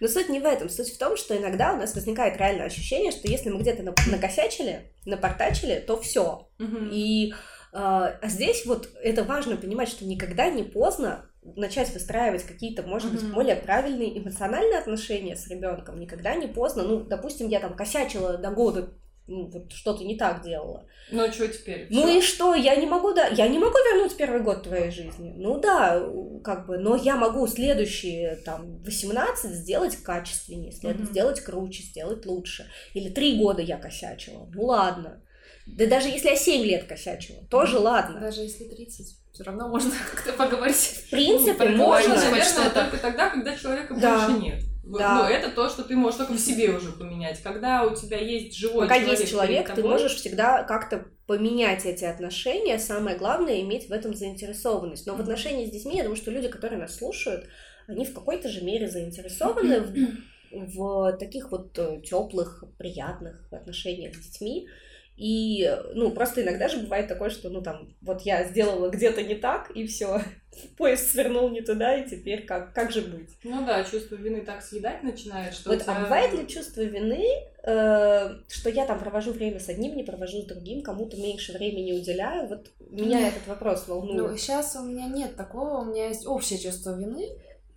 Но суть не в этом. Суть в том, что иногда у нас возникает реальное ощущение, что если мы где-то накосячили, напортачили, то все. И а, а здесь вот это важно понимать, что никогда не поздно начать выстраивать какие-то, может быть, более правильные эмоциональные отношения с ребенком. Никогда не поздно. Ну, допустим, я там косячила до года ну, вот что-то не так делала. Ну, а что теперь? Ну Всё? и что? Я не могу, да, я не могу вернуть первый год твоей жизни. Ну да, как бы, но я могу следующие, там, 18 сделать качественнее, след... mm-hmm. сделать круче, сделать лучше. Или три года я косячила. Ну ладно. Да даже если я 7 лет косячила, тоже ладно. Даже если 30 все равно можно как-то поговорить. В принципе, можно. Наверное, только тогда, когда человека да. больше нет. Да. Ну, это то, что ты можешь только в себе уже поменять. Когда у тебя есть живой Пока человек, есть человек, тобой, ты можешь всегда как-то поменять эти отношения. Самое главное иметь в этом заинтересованность. Но в отношении с детьми, я думаю, что люди, которые нас слушают, они в какой-то же мере заинтересованы в, в таких вот э, теплых, приятных отношениях с детьми. И, ну, просто иногда же бывает такое, что, ну, там, вот я сделала где-то не так, и все, поезд свернул не туда, и теперь как, как же быть? Ну да, чувство вины так съедать начинает, что Вот, тебя... а бывает ли чувство вины, э, что я там провожу время с одним, не провожу с другим, кому-то меньше времени уделяю? Вот меня этот вопрос волнует. Ну, сейчас у меня нет такого, у меня есть общее чувство вины,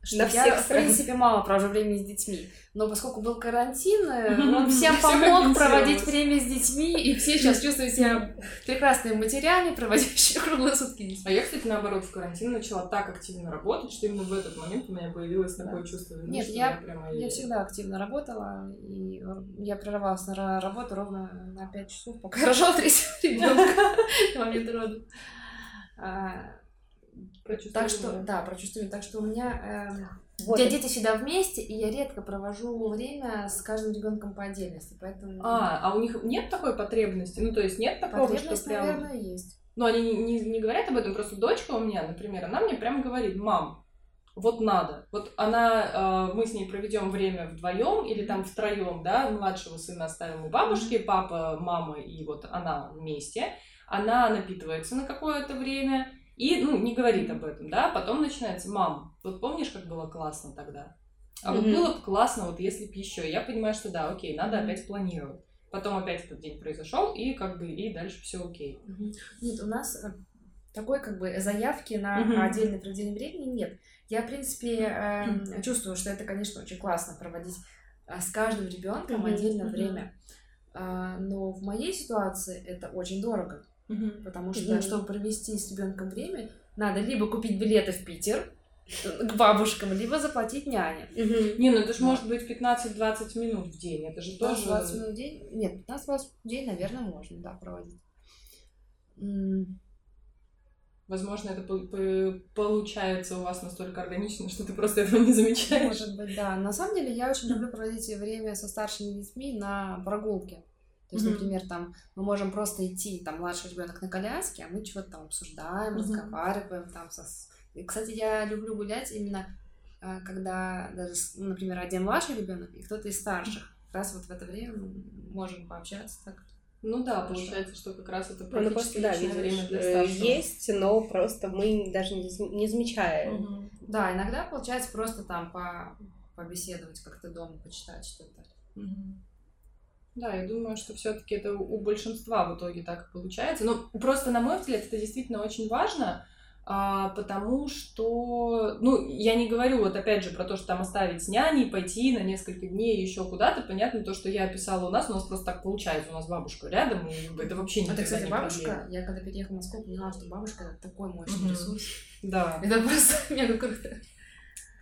что На я, в принципе, мало провожу времени с детьми. Но поскольку был карантин, э, он всем помог проводить время с детьми, и все сейчас чувствуют себя прекрасными матерями, проводящими круглые сутки А я, кстати, наоборот, в карантин начала так активно работать, что именно в этот момент у меня появилось такое чувство Нет, я, я, всегда активно работала, и я прерывалась на работу ровно на 5 часов, пока рожала третьего ребенка в момент рода. Так что, да, про чувство Так что у меня э, вот. дети всегда вместе, и я редко провожу время с каждым ребенком по отдельности, поэтому. А, а у них нет такой потребности? Ну, то есть нет такого, Потребность, что прям... наверное, есть. Ну, они не, не, не говорят об этом, просто дочка у меня, например, она мне прямо говорит, мам, вот надо. Вот она, э, мы с ней проведем время вдвоем или там втроем, да, младшего сына оставим у бабушки, папа, мама и вот она вместе. Она напитывается на какое-то время, и, ну, не говорит об этом, да, потом начинается, мам, вот помнишь, как было классно тогда? А mm-hmm. вот было бы классно, вот если бы еще. Я понимаю, что да, окей, надо mm-hmm. опять планировать. Потом опять этот день произошел, и как бы, и дальше все окей. Mm-hmm. Нет, у нас э, такой как бы заявки на mm-hmm. отдельное проведение времени нет. Я, в принципе, э, чувствую, что это, конечно, очень классно проводить э, с каждым ребенком mm-hmm. отдельное mm-hmm. время. Э, но в моей ситуации это очень дорого. Угу. Потому что, угу. чтобы провести с ребенком время, надо либо купить билеты в Питер к бабушкам, либо заплатить няне. Не, ну это же может быть 15-20 минут в день, это же тоже... 20 минут в день? Нет, 15-20 в день, наверное, можно, да, проводить. Возможно, это по- по- получается у вас настолько органично, что ты просто этого не замечаешь. Может быть, да. На самом деле, я очень люблю проводить время со старшими детьми на прогулке. То есть, например, там мы можем просто идти, там младший ребенок на коляске, а мы чего-то там обсуждаем, разговариваем. Там со... И, кстати, я люблю гулять именно а, когда даже, ну, например, один младший ребенок и кто-то из старших. Как раз вот в это время мы можем пообщаться так. Ну да, Хорошо. получается, что как раз это Ну, практически просто, да, личное видишь, время для э, старшего. есть, но просто мы даже не зам- не замечаем. Мгм. Да, иногда получается просто там по побеседовать как-то дома, почитать что-то. Мгм. Да, я думаю, что все-таки это у большинства в итоге так и получается. Но просто, на мой взгляд, это действительно очень важно, а, потому что, ну, я не говорю вот опять же про то, что там оставить с няней, пойти на несколько дней еще куда-то. Понятно, то, что я описала у нас, у нас просто так получается, у нас бабушка рядом, и это вообще не Это, кстати, не бабушка, проблема. я когда переехала в Москву, поняла, что бабушка такой мощный Мгм. ресурс. Да. Это просто мега круто.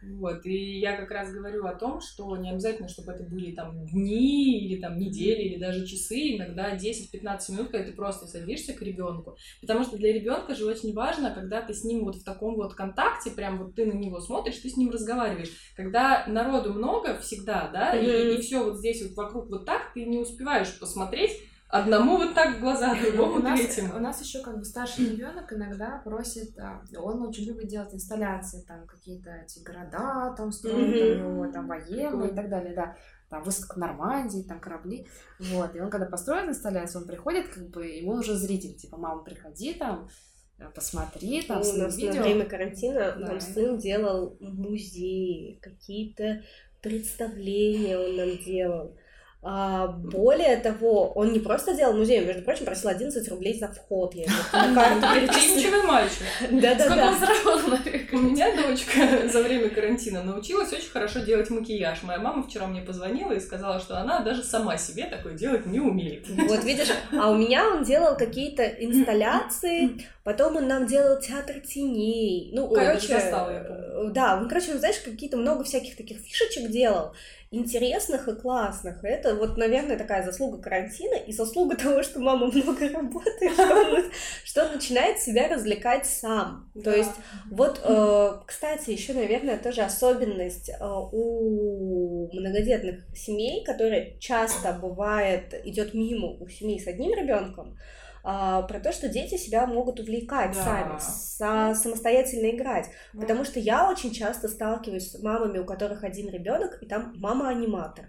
Вот, и я как раз говорю о том, что не обязательно, чтобы это были там дни или там недели или даже часы, иногда 10-15 минут, когда ты просто садишься к ребенку. Потому что для ребенка же очень важно, когда ты с ним вот в таком вот контакте, прям вот ты на него смотришь, ты с ним разговариваешь. Когда народу много всегда, да, и, Мгм. все вот здесь вот вокруг вот так, ты не успеваешь посмотреть одному вот так в глаза, Ну, другому у нас, третьему. у нас еще как бы старший ребенок иногда просит, а, он очень любит делать инсталляции, там какие-то эти города, там строить, там, его, там военные и так далее, да. Там высадка в Нормандии, там корабли. Вот. И он когда построит инсталляцию, он приходит, как бы, ему уже зритель, типа, мама, приходи там, э, посмотри, там, у сними нас видео. на время карантина Да. нам сын делал музеи, какие-то представления он нам делал. А, более того, он не просто делал музей, он, между прочим, просил 11 рублей за вход. Я на карту. Предприимчивый мальчик. Сколько Да-да-да. он заработал? У меня дочка за время карантина научилась очень хорошо делать макияж. Моя мама вчера мне позвонила и сказала, что она даже сама себе такое делать не умеет. Вот видишь, а у меня он делал какие-то инсталляции, потом он нам делал театр теней. Ну, Ой, короче, я помню. да, он, короче, знаешь, какие-то много всяких таких фишечек делал, интересных и классных. Это вот, наверное, такая заслуга карантина и заслуга того, что мама много работает, что он, начинает себя развлекать сам. То есть вот, э, кстати, еще, наверное, тоже особенность э, у многодетных семей, которые часто бывает идет мимо у семей с одним ребенком, а, про то, что дети себя могут увлекать Да. сами, са- самостоятельно играть. Потому что я очень часто сталкиваюсь с мамами, у которых один ребенок, и там мама-аниматор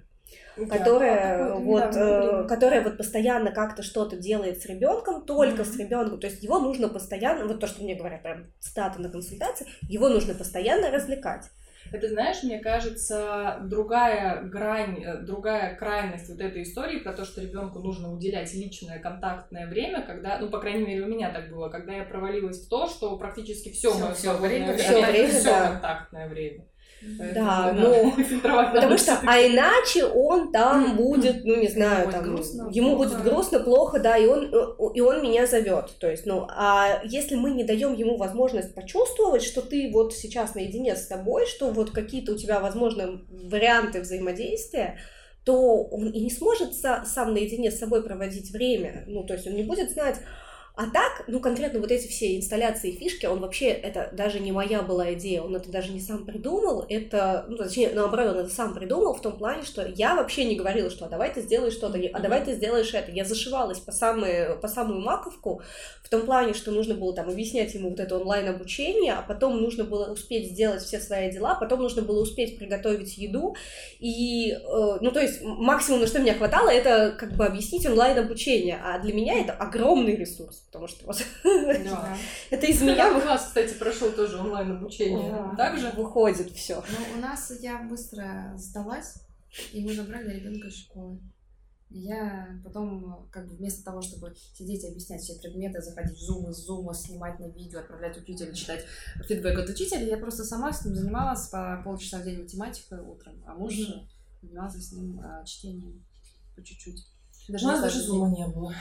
которая такое вот, э, которая вот постоянно как-то что-то делает с ребенком, только Мгм. с ребенком. То есть его нужно постоянно, вот то, что мне говорят, прям статы на консультации, его нужно постоянно развлекать. Это, знаешь, мне кажется, другая грань, э, другая крайность вот этой истории про то, что ребенку нужно уделять личное контактное время, когда, ну, по крайней мере, у меня так было, когда я провалилась в то, что практически все Всё- мое свободное время, время, это время, всё да. контактное время. Да, ну, Потому что, а иначе он там будет, ну не знаю, там, ему будет грустно, плохо, да, и он, э, и он меня зовет. То есть, ну, а если мы не даем ему возможность почувствовать, что ты вот сейчас наедине с тобой, что вот какие-то у тебя, возможно, варианты взаимодействия, то он и не сможет са- сам наедине с собой проводить время. Ну, то есть он не будет знать, а так, ну, конкретно вот эти все инсталляции и фишки, он вообще, это даже не моя была идея, он это даже не сам придумал, это, ну, точнее, наоборот, он это сам придумал в том плане, что я вообще не говорила, что а давай ты сделаешь что-то, а давай ты сделаешь это. Я зашивалась по, самые, по самую маковку в том плане, что нужно было там объяснять ему вот это онлайн-обучение, а потом нужно было успеть сделать все свои дела, потом нужно было успеть приготовить еду, и, э, ну, то есть максимум, на что меня хватало, это как бы объяснить онлайн-обучение, а для меня это огромный ресурс, потому что вот Да. это из меня у вас, кстати, прошел тоже онлайн-обучение. Да. Также? выходит все. Ну, у нас я быстро сдалась, и мы забрали ребенка из школы. Я потом, как бы вместо того, чтобы сидеть и объяснять все предметы, заходить в Zoom, из Zoom, снимать на видео, отправлять учителю, читать фидбэк от учителя, я просто сама с ним занималась по полчаса в день математикой утром, а муж Мгм. занимался с ним а, чтением по чуть-чуть. У нас даже зума не было.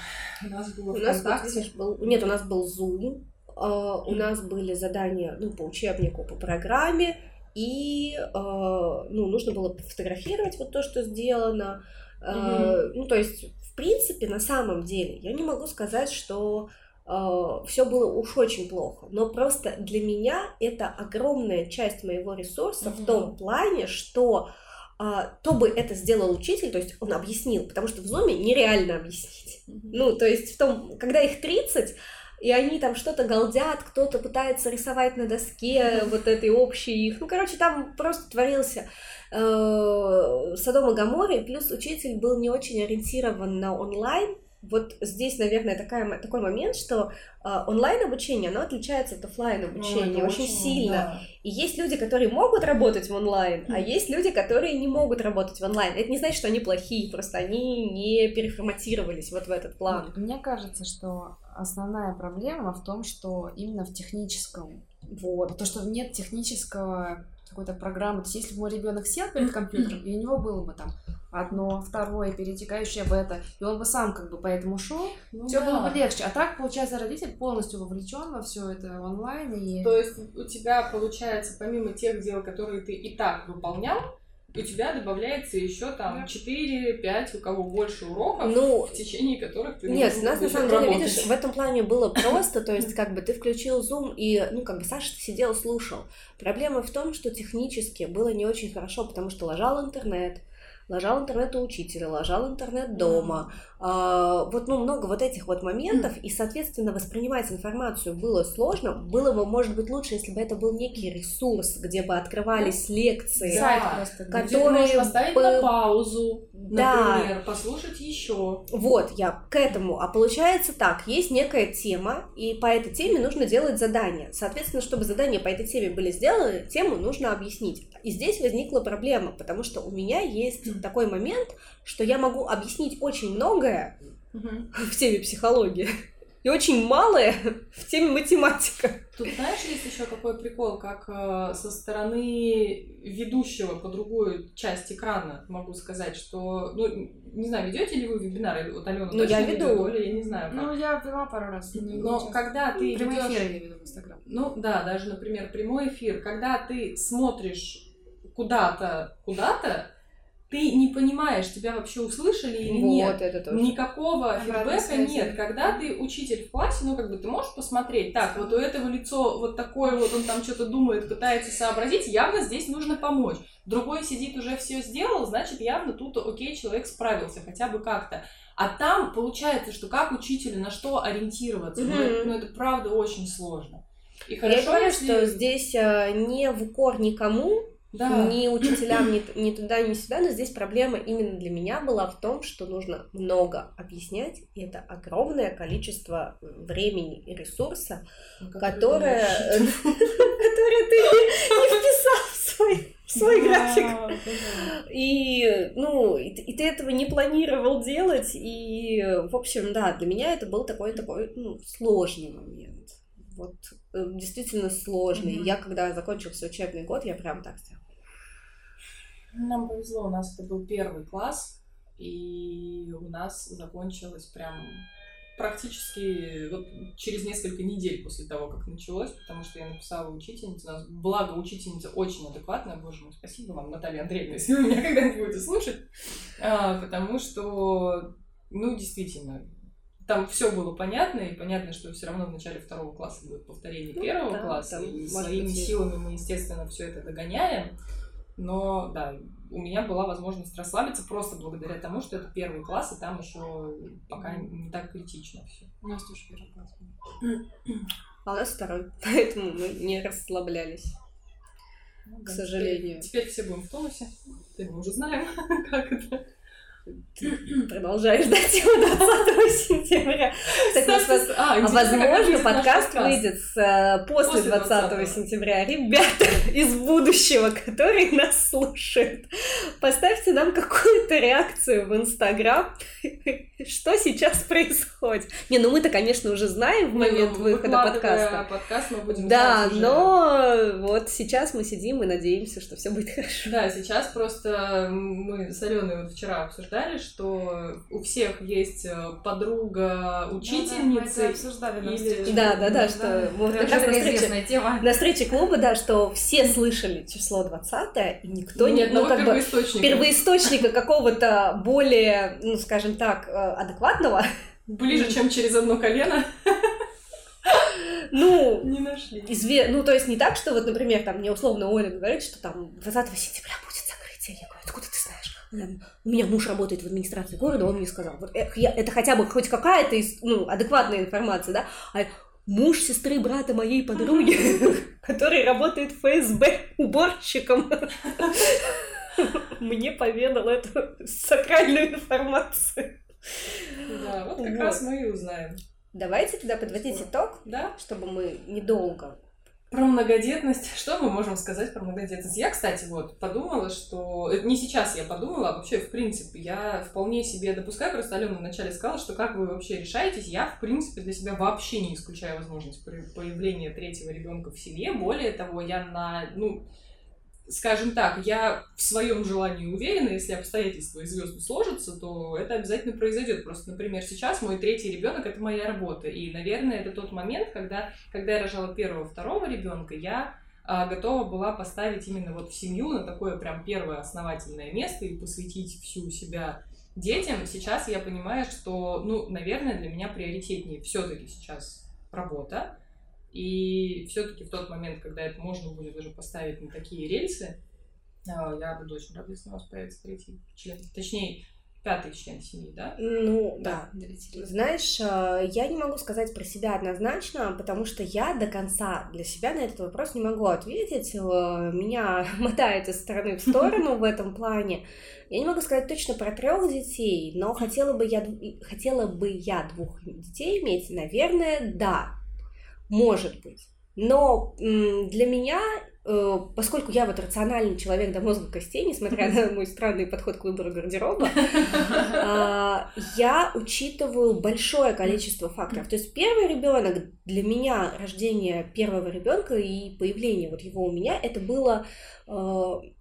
У нас было У нас, вот, видишь, был... Нет, у нас был Zoom, у нас были задания ну, по учебнику, по программе, и ну, нужно было фотографировать вот то, что сделано. Mm-hmm. Ну, то есть, в принципе, на самом деле, я не могу сказать, что все было уж очень плохо. Но просто для меня это огромная часть моего ресурса mm-hmm. в том плане, что а, то бы это сделал учитель, то есть он объяснил, потому что в зуме нереально объяснить. Ну, то есть в том, когда их 30, и они там что-то галдят, кто-то пытается рисовать на доске вот этой общей их. Ну, короче, там просто творился э, Содом и Гамора, и плюс учитель был не очень ориентирован на онлайн, вот здесь, наверное, такая, такой момент, что э, онлайн-обучение, оно отличается от офлайн обучения ну, очень, очень сильно. Да. И есть люди, которые могут работать в онлайн, а есть люди, которые не могут работать в онлайн. Это не значит, что они плохие, просто они не переформатировались вот в этот план. Мне кажется, что основная проблема в том, что именно в техническом. Вот. То, что нет технического какой-то программы. То есть, если бы мой ребенок сел перед компьютером, и у него было бы там одно, второе, перетекающее в это, и он бы сам как бы по этому шел, ну, все да. было бы легче. А так, получается, родитель полностью вовлечен во все это онлайн. И... То есть у тебя, получается, помимо тех дел, которые ты и так выполнял, у тебя добавляется еще там 4-5, у кого больше уроков, ну, в течение которых ты Нет, у нас на самом деле, видишь, в этом плане было просто, то есть как бы ты включил Zoom и, ну, как бы Саша сидел, слушал. Проблема в том, что технически было не очень хорошо, потому что ложал интернет, ложал интернет у учителя, ложал интернет дома. А, вот, ну, много вот этих вот моментов, и, соответственно, воспринимать информацию было сложно. Было бы, может быть, лучше, если бы это был некий ресурс, где бы открывались лекции, да, просто, которые где поставить бы... на паузу, да. например, послушать еще. Вот, я к этому. А получается так, есть некая тема, и по этой теме нужно делать задания. Соответственно, чтобы задания по этой теме были сделаны, тему нужно объяснить. И здесь возникла проблема, потому что у меня есть mm. такой момент, что я могу объяснить очень многое mm-hmm. в теме психологии и очень малое в теме математика. Тут знаешь, есть еще какой прикол, как э, со стороны ведущего по другую часть экрана могу сказать, что, ну, не знаю, ведете ли вы вебинары? Вот Алена ну, я веду. Ведет, Оля, я не знаю. Как. Ну, я вела пару раз. Но когда ты Прямой ведешь... эфир я веду в Инстаграм. Ну, да, даже, например, прямой эфир. Когда ты смотришь куда-то, куда-то, ты не понимаешь, тебя вообще услышали или вот, нет. Это тоже. Никакого фидбэка нет. Когда ты учитель в классе, ну, как бы ты можешь посмотреть, так, вот у этого лицо вот такое вот, он там что-то думает, пытается сообразить, явно здесь нужно помочь. Другой сидит, уже все сделал, значит, явно тут, окей, человек справился, хотя бы как-то. А там получается, что как учителю на что ориентироваться, mm-hmm. ну, это, ну, это правда очень сложно. И хорошо, Я говорю, если... что здесь э, не в укор никому, да. ни учителям, ни, ни туда, ни сюда, но здесь проблема именно для меня была в том, что нужно много объяснять, и это огромное количество времени и ресурса, ну, которое, которое ты не вписал в свой свой график. И, ну, и, ты этого не планировал делать, и, в общем, да, для меня это был такой, такой, ну, сложный момент. Вот э, действительно сложный. Я, когда закончился учебный год, я прям так сделала. Нам повезло, у нас это был первый класс, и у нас закончилось прям практически вот через несколько недель после того, как началось, потому что я написала учительнице, у нас, благо, учительница очень адекватная, боже мой, спасибо вам, Наталья Андреевна, если вы меня когда-нибудь будете слушать, а, потому что, ну, действительно, там все было понятно, и понятно, что все равно в начале второго класса будет повторение ну, первого да, класса, и своими быть... силами мы, естественно, все это догоняем, но, да, у меня была возможность расслабиться просто благодаря тому, что это первый класс, и там еще пока не так критично все. У нас тоже первый класс А у нас второй, поэтому мы не расслаблялись. Ну, к сожалению. Теперь, теперь все будем в тонусе. Теперь мы уже знаем, как это продолжаешь ждать его 20 сентября. Кстати, а, а возможно, подкаст выйдет э, после, после 20, 20 сентября. Ребята из будущего, которые нас слушают, поставьте нам какую-то реакцию в Инстаграм. что сейчас происходит. Не, ну мы-то, конечно, уже знаем в момент Ну, выхода выкладывая подкаста. подкаст мы будем Да, но вот сейчас мы сидим и надеемся, что все будет хорошо. Да, сейчас просто мы с Аленой вот вчера обсуждали, что у всех есть э, подруга, учительница. обсуждали на на встрече. встрече. Да, да, да, что вот как раз на встрече- известная тема. На встрече клуба, да, что все слышали число 20 и никто ни не, одного ну, как бы, первоисточника. первоисточника какого-то более, ну, скажем так, э, адекватного, Ближе, чем через одно колено, ну, не нашли. изве... ну, то есть не так, что вот, например, там мне условно Оля говорит, что там 20 сентября будет закрытие. Я говорю, У меня муж работает в администрации города, он мне сказал. Вот это хотя бы хоть какая-то ну, адекватная информация, да? А муж сестры брата моей подруги, который работает в ФСБ уборщиком, мне поведал эту сакральную информацию. Да, вот как раз мы и узнаем. Давайте тогда подводить итог, Да? чтобы мы недолго. Про многодетность. Что мы можем сказать про многодетность? Я, кстати, вот подумала, что... Это не сейчас я подумала, а вообще, в принципе, я вполне себе допускаю, просто Алена вначале сказала, что как вы вообще решаетесь, я, в принципе, для себя вообще не исключаю возможность появления третьего ребенка в семье. Более того, я на... Ну, скажем так, я в своем желании уверена, если обстоятельства и звезды сложатся, то это обязательно произойдет. Просто, например, сейчас мой третий ребенок это моя работа. И, наверное, это тот момент, когда, когда я рожала первого, второго ребенка, я а, готова была поставить именно вот в семью на такое прям первое основательное место и посвятить всю себя детям. Сейчас я понимаю, что, ну, наверное, для меня приоритетнее все-таки сейчас работа. И все-таки в тот момент, когда это можно будет даже поставить на такие рельсы, а, я буду очень рада, если у нас появится третий член. Точнее, пятый член семьи, да? Ну, да. Знаешь, э, я не могу сказать про себя однозначно, потому что я до конца для себя на этот вопрос не могу ответить. Э, Меня мотает из стороны в сторону в этом плане. Я не могу сказать точно про трех детей, но хотела бы я, хотела бы я двух детей иметь, наверное, да, может быть. Но для меня, э, поскольку я вот рациональный человек до мозга костей, несмотря на мой странный подход к выбору гардероба, а, я учитываю большое количество факторов. То есть первый ребенок для меня рождение первого ребенка и появление вот его у меня это было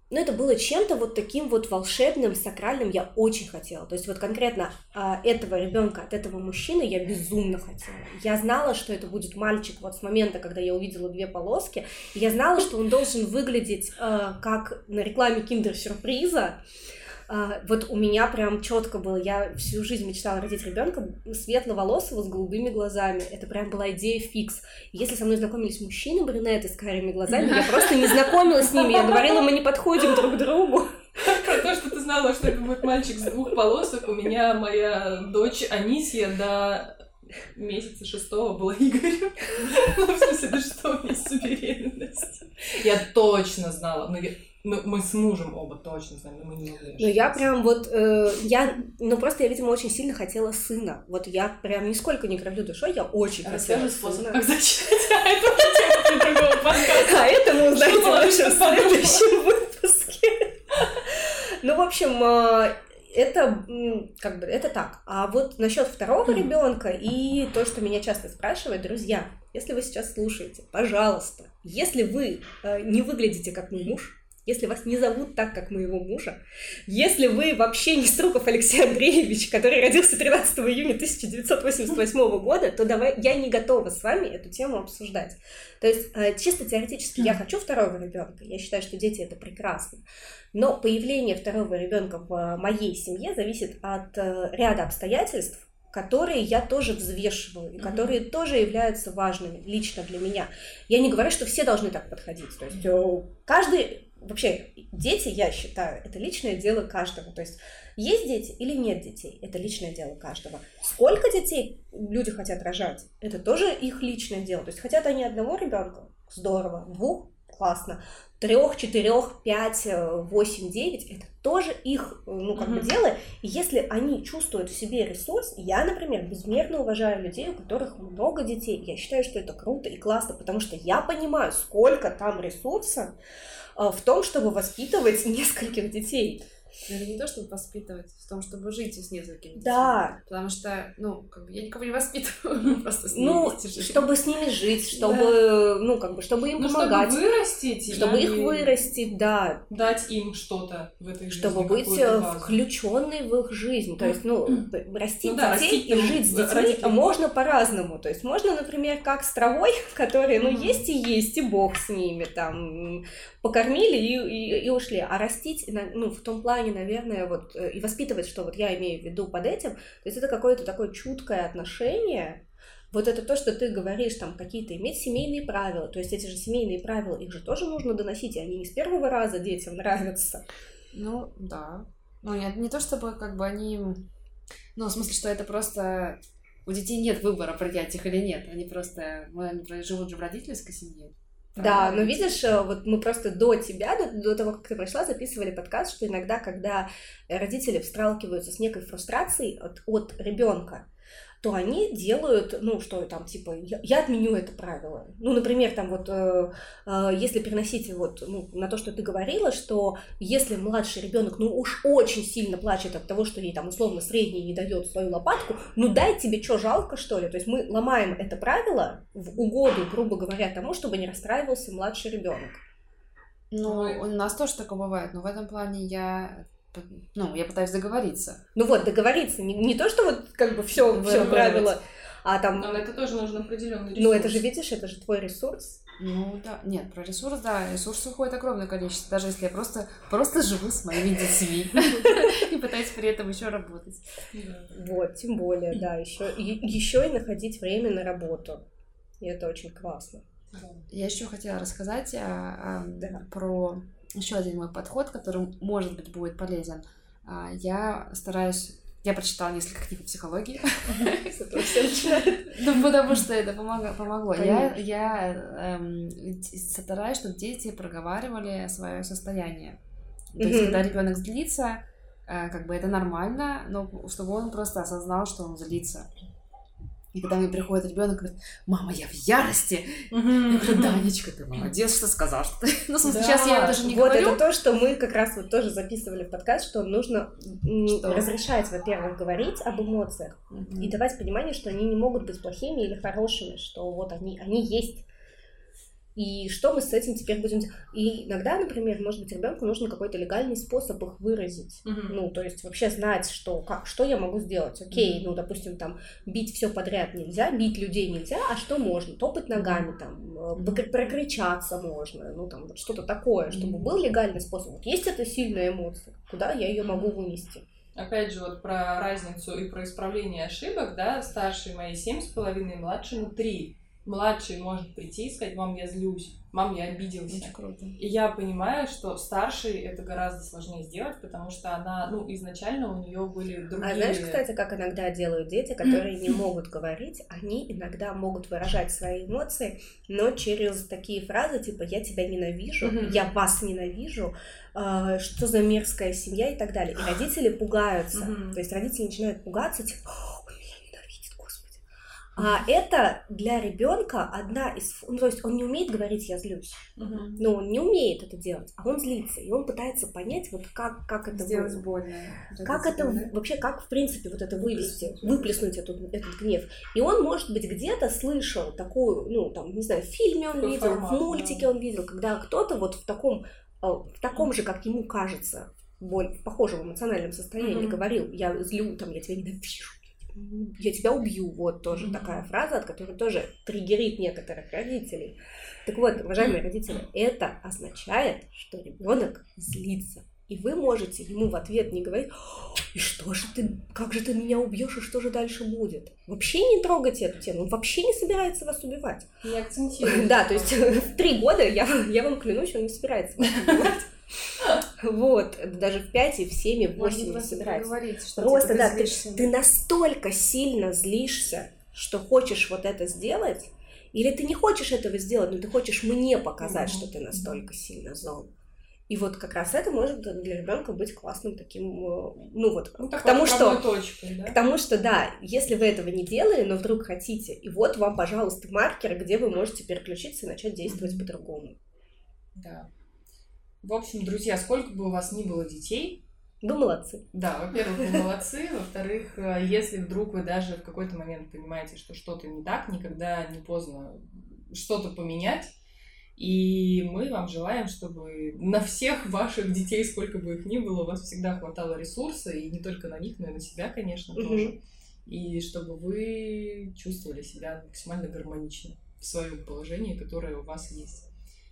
э, ну, это было чем-то вот таким вот волшебным, сакральным, я очень хотела. То есть вот конкретно а, этого ребенка от этого мужчины я безумно хотела. Я знала, что это будет мальчик вот с момента, когда я увидела две полоски. Я знала, что он должен выглядеть э, как на рекламе киндер-сюрприза. Вот у меня прям четко было, я всю жизнь мечтала родить ребенка светловолосого с голубыми глазами. Это прям была идея фикс. Если со мной знакомились мужчины брюнеты с карими глазами, я просто не знакомилась с ними. Я говорила, мы не подходим друг к другу. Про то, что ты знала, что это будет мальчик с двух полосок, у меня моя дочь Анисия до месяца шестого была Игорем. Ну, в смысле, до шестого месяца беременности. Я точно знала. Ну, я- мы, мы с мужем оба точно знали, но мы не могли Ну, я прям вот, э, я, ну, просто я, видимо, очень сильно хотела сына. Вот я прям нисколько не кровлю душой, я очень хотела Расскажи способ, сына. как зачать, а это тема для другого подкаста. А это мы узнаете в нашем следующем выпуске. Ну, в общем, э, это как бы это так. А вот насчет второго ребенка и то, что меня часто спрашивают, друзья, если вы сейчас слушаете, пожалуйста, если вы э, не выглядите как мой муж, если вас не зовут так, как моего мужа, если вы вообще не Струков Алексей Андреевич, который родился 13 июня 1988 года, то давай я не готова с вами эту тему обсуждать. То есть э, чисто теоретически я хочу второго ребенка, я считаю, что дети это прекрасно, но появление второго ребенка в моей семье зависит от э, ряда обстоятельств, которые я тоже взвешиваю, и которые тоже являются важными лично для меня. Я не говорю, что все должны так подходить. То есть э, каждый, вообще, дети, я считаю, это личное дело каждого. То есть есть дети или нет детей, это личное дело каждого. Сколько детей люди хотят рожать, это тоже их личное дело. То есть хотят они одного ребенка, здорово, двух, классно, трех, четырех, пять, э, восемь, девять, это тоже их, э, ну, как бы Мгм. дело. И если они чувствуют в себе ресурс, я, например, безмерно уважаю людей, у которых много детей. Я считаю, что это круто и классно, потому что я понимаю, сколько там ресурса э, в том, чтобы воспитывать нескольких детей. Это не то, чтобы воспитывать, в том, чтобы жить с несколькими детьми. Да. Потому что, ну, как бы я никого не воспитываю, просто с ними Ну, чтобы с ними жить, чтобы, ну, как бы, чтобы им Ну, чтобы помогать. вырастить, Чтобы их вырастить, да, дать им что-то в этой жизни. чтобы быть э, включенной в их жизнь. То есть, ну, растить Ну да, детей растить и жить с детьми можно по-разному. То есть можно, например, как с травой, которые, ну, есть и есть, и бог с ними, там, покормили и, и- и ушли. А растить, ну, в том плане, наверное, вот, э, и воспитывать, что вот я имею в виду под этим, то есть это какое-то такое чуткое отношение, вот это то, что ты говоришь, там, какие-то иметь семейные правила. То есть эти же семейные правила, их же тоже нужно доносить, и они не с первого раза детям нравятся. Ну, да. Ну, нет, не то чтобы как бы они... Ну, в смысле, что это просто... У детей нет выбора, принять их или нет. Они просто... Они живут же в родительской семье. Да, но видишь, э, вот мы просто до тебя, до, до того, как ты пришла, записывали подкаст, что иногда, когда родители сталкиваются с некой фрустрацией от, от ребенка, то они делают, ну, что там, типа, я, я отменю это правило. Ну, например, там вот, э, э, если переносить вот ну, на то, что ты говорила, что если младший ребенок, ну, уж очень сильно плачет от того, что ей там условно средний не дает свою лопатку, ну, дай тебе что, жалко, что ли? То есть мы ломаем это правило в угоду, грубо говоря, тому, чтобы не расстраивался младший ребенок. Ну, у нас тоже такое бывает, но в этом плане я... Ну, я пытаюсь договориться. Ну вот, договориться, не, не то, что вот как бы все, все правило, а там, Но это тоже нужен определенный ресурс. ну это же, видишь, это же твой ресурс. Ну, да. Нет, про ресурс, да. Ресурс уходит огромное количество, даже если я просто, просто живу с моими детьми и пытаюсь при этом еще работать. Вот, тем более, да, еще, еще и находить время на работу. И это очень классно. Я еще хотела рассказать а, а, Да. про еще один мой подход, который, может быть, будет полезен. А, Я стараюсь... Я прочитала несколько книг по психологии, С этого все начинает. ну, потому что это помогло. Я, эм, стараюсь, чтобы дети проговаривали свое состояние. То есть, когда ребенок злится, э, как бы это нормально, но чтобы он просто осознал, что он злится. И когда мне приходит ребенок и говорит, мама, я в ярости, я говорю, Данечка, ты молодец, что сказал, что ты... Ну, в смысле, Да, сейчас я даже не вот говорю. это то, что мы как раз вот тоже записывали в подкаст, что нужно Что? разрешать, во-первых, говорить об эмоциях Мгм. и давать понимание, что они не могут быть плохими или хорошими, что вот они, они есть. И что мы с этим теперь будем делать? И иногда, например, может быть, ребенку нужен какой-то легальный способ их выразить. Мгм. Ну, то есть вообще знать, что, как, что я могу сделать. Окей, Мгм. ну, допустим, там, бить все подряд нельзя, бить людей нельзя, а что можно? Топать ногами, там, покр- прокричаться можно, ну, там, вот что-то такое, чтобы Мгм. был легальный способ. Вот есть эта сильная эмоция, куда я ее могу вынести? Опять же, вот про разницу и про исправление ошибок, да, старший моей семь с половиной, младшему три. Младший может прийти и сказать, мам, я злюсь, мам, я обиделся. Очень круто. И я понимаю, что старший это гораздо сложнее сделать, потому что она, ну, изначально у нее были другие... А знаешь, кстати, как иногда делают дети, которые не могут говорить, они иногда могут выражать свои эмоции, но через такие фразы типа «я тебя ненавижу». «я вас ненавижу», э, «что за мерзкая семья» и так далее. И родители пугаются. То есть родители начинают пугаться, типа «О, он меня ненавидит, господи». А это для ребенка одна из... Ну, то есть он не умеет говорить «я злюсь». Мгм. Но он не умеет это делать, а он злится. И он пытается понять, вот как, как это Сделать было. больно. Как это в- вообще, как в принципе вот это вывести, выплеснуть эту, этот гнев? И он, может быть, где-то слышал такую, ну, там, не знаю, в фильме он Такой видел, формат, в мультике он видел, когда кто-то вот в таком, э, в таком же, как ему кажется, боль, в похожем эмоциональном состоянии Мгм. говорил, я злю, там, я тебя ненавижу, я тебя убью, вот тоже Мгм. такая фраза, от которой тоже триггерит некоторых родителей. Так вот, уважаемые родители, это означает, что ребенок злится. И вы можете ему в ответ не говорить, «О, и что же ты, как же ты меня убьешь, и что же дальше будет? Вообще не трогайте эту тему, он вообще не собирается вас убивать. Не акцентируй. Да, то есть в три года, я, я вам клянусь, он не собирается вас убивать. Вот, даже в пять, и в семь, и в Можно восемь не просто собирается. поговорить, что Просто, типа, да, ты, ты настолько сильно злишься, что хочешь вот это сделать, или ты не хочешь этого сделать, но ты хочешь мне показать, Мгм. что ты настолько сильно зол. И вот как раз это может для ребенка быть классным таким, э, ну вот, Ну, к тому, что, точкой, да? к тому, что да, если вы этого не делали, но вдруг хотите, и вот вам, пожалуйста, маркер, где вы можете переключиться и начать действовать Мгм. по-другому. Да. В общем, друзья, сколько бы у вас ни было детей, Вы молодцы. Да, во-первых, вы молодцы. Во-вторых, э, если вдруг вы даже в какой-то момент понимаете, что что-то не так, никогда не поздно что-то поменять. И мы вам желаем, чтобы на всех ваших детей, сколько бы их ни было, у вас всегда хватало ресурса, и не только на них, но и на себя, конечно, Мгм. тоже. И чтобы вы чувствовали себя максимально гармонично в своем положении, которое у вас есть.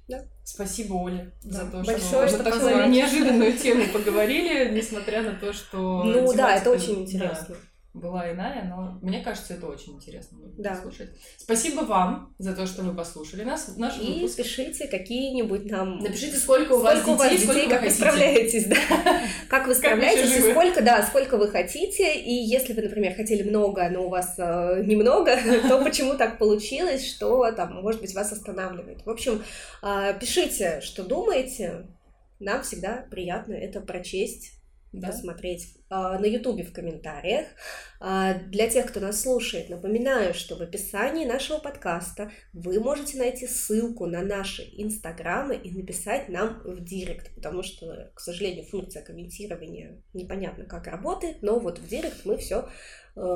Да. Спасибо, Оля, Да. за то, Большое, что мы что такую неожиданную тему поговорили, несмотря на то, что Ну да, это очень да, интересно. Была иная, но мне кажется, это очень интересно Да. послушать. Спасибо вам за то, что вы послушали нас, наш И выпуск. пишите какие-нибудь нам... Напишите, сколько у вас Сколько у вас детей, сколько вы как вы хотите. справляетесь, да? Как вы справляетесь, и сколько, да, сколько вы хотите, и если вы, например, хотели много, но у вас э, немного, то почему так получилось, что там, может быть, вас останавливает. В общем, э, пишите, что думаете, нам всегда приятно это прочесть, Да. посмотреть а, на Ютубе в комментариях. А, Для тех, кто нас слушает, напоминаю, что в описании нашего подкаста вы можете найти ссылку на наши инстаграмы и написать нам в директ, потому что, к сожалению, функция комментирования непонятно как работает, но вот в директ мы все,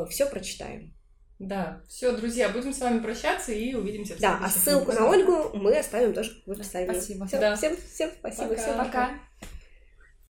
все прочитаем. Да, все, друзья, будем с вами прощаться и увидимся в Да, а ссылку на. Ольгу мы оставим тоже в описании. спасибо. Всё, Да. Всем, всем спасибо, Пока. всем. Пока.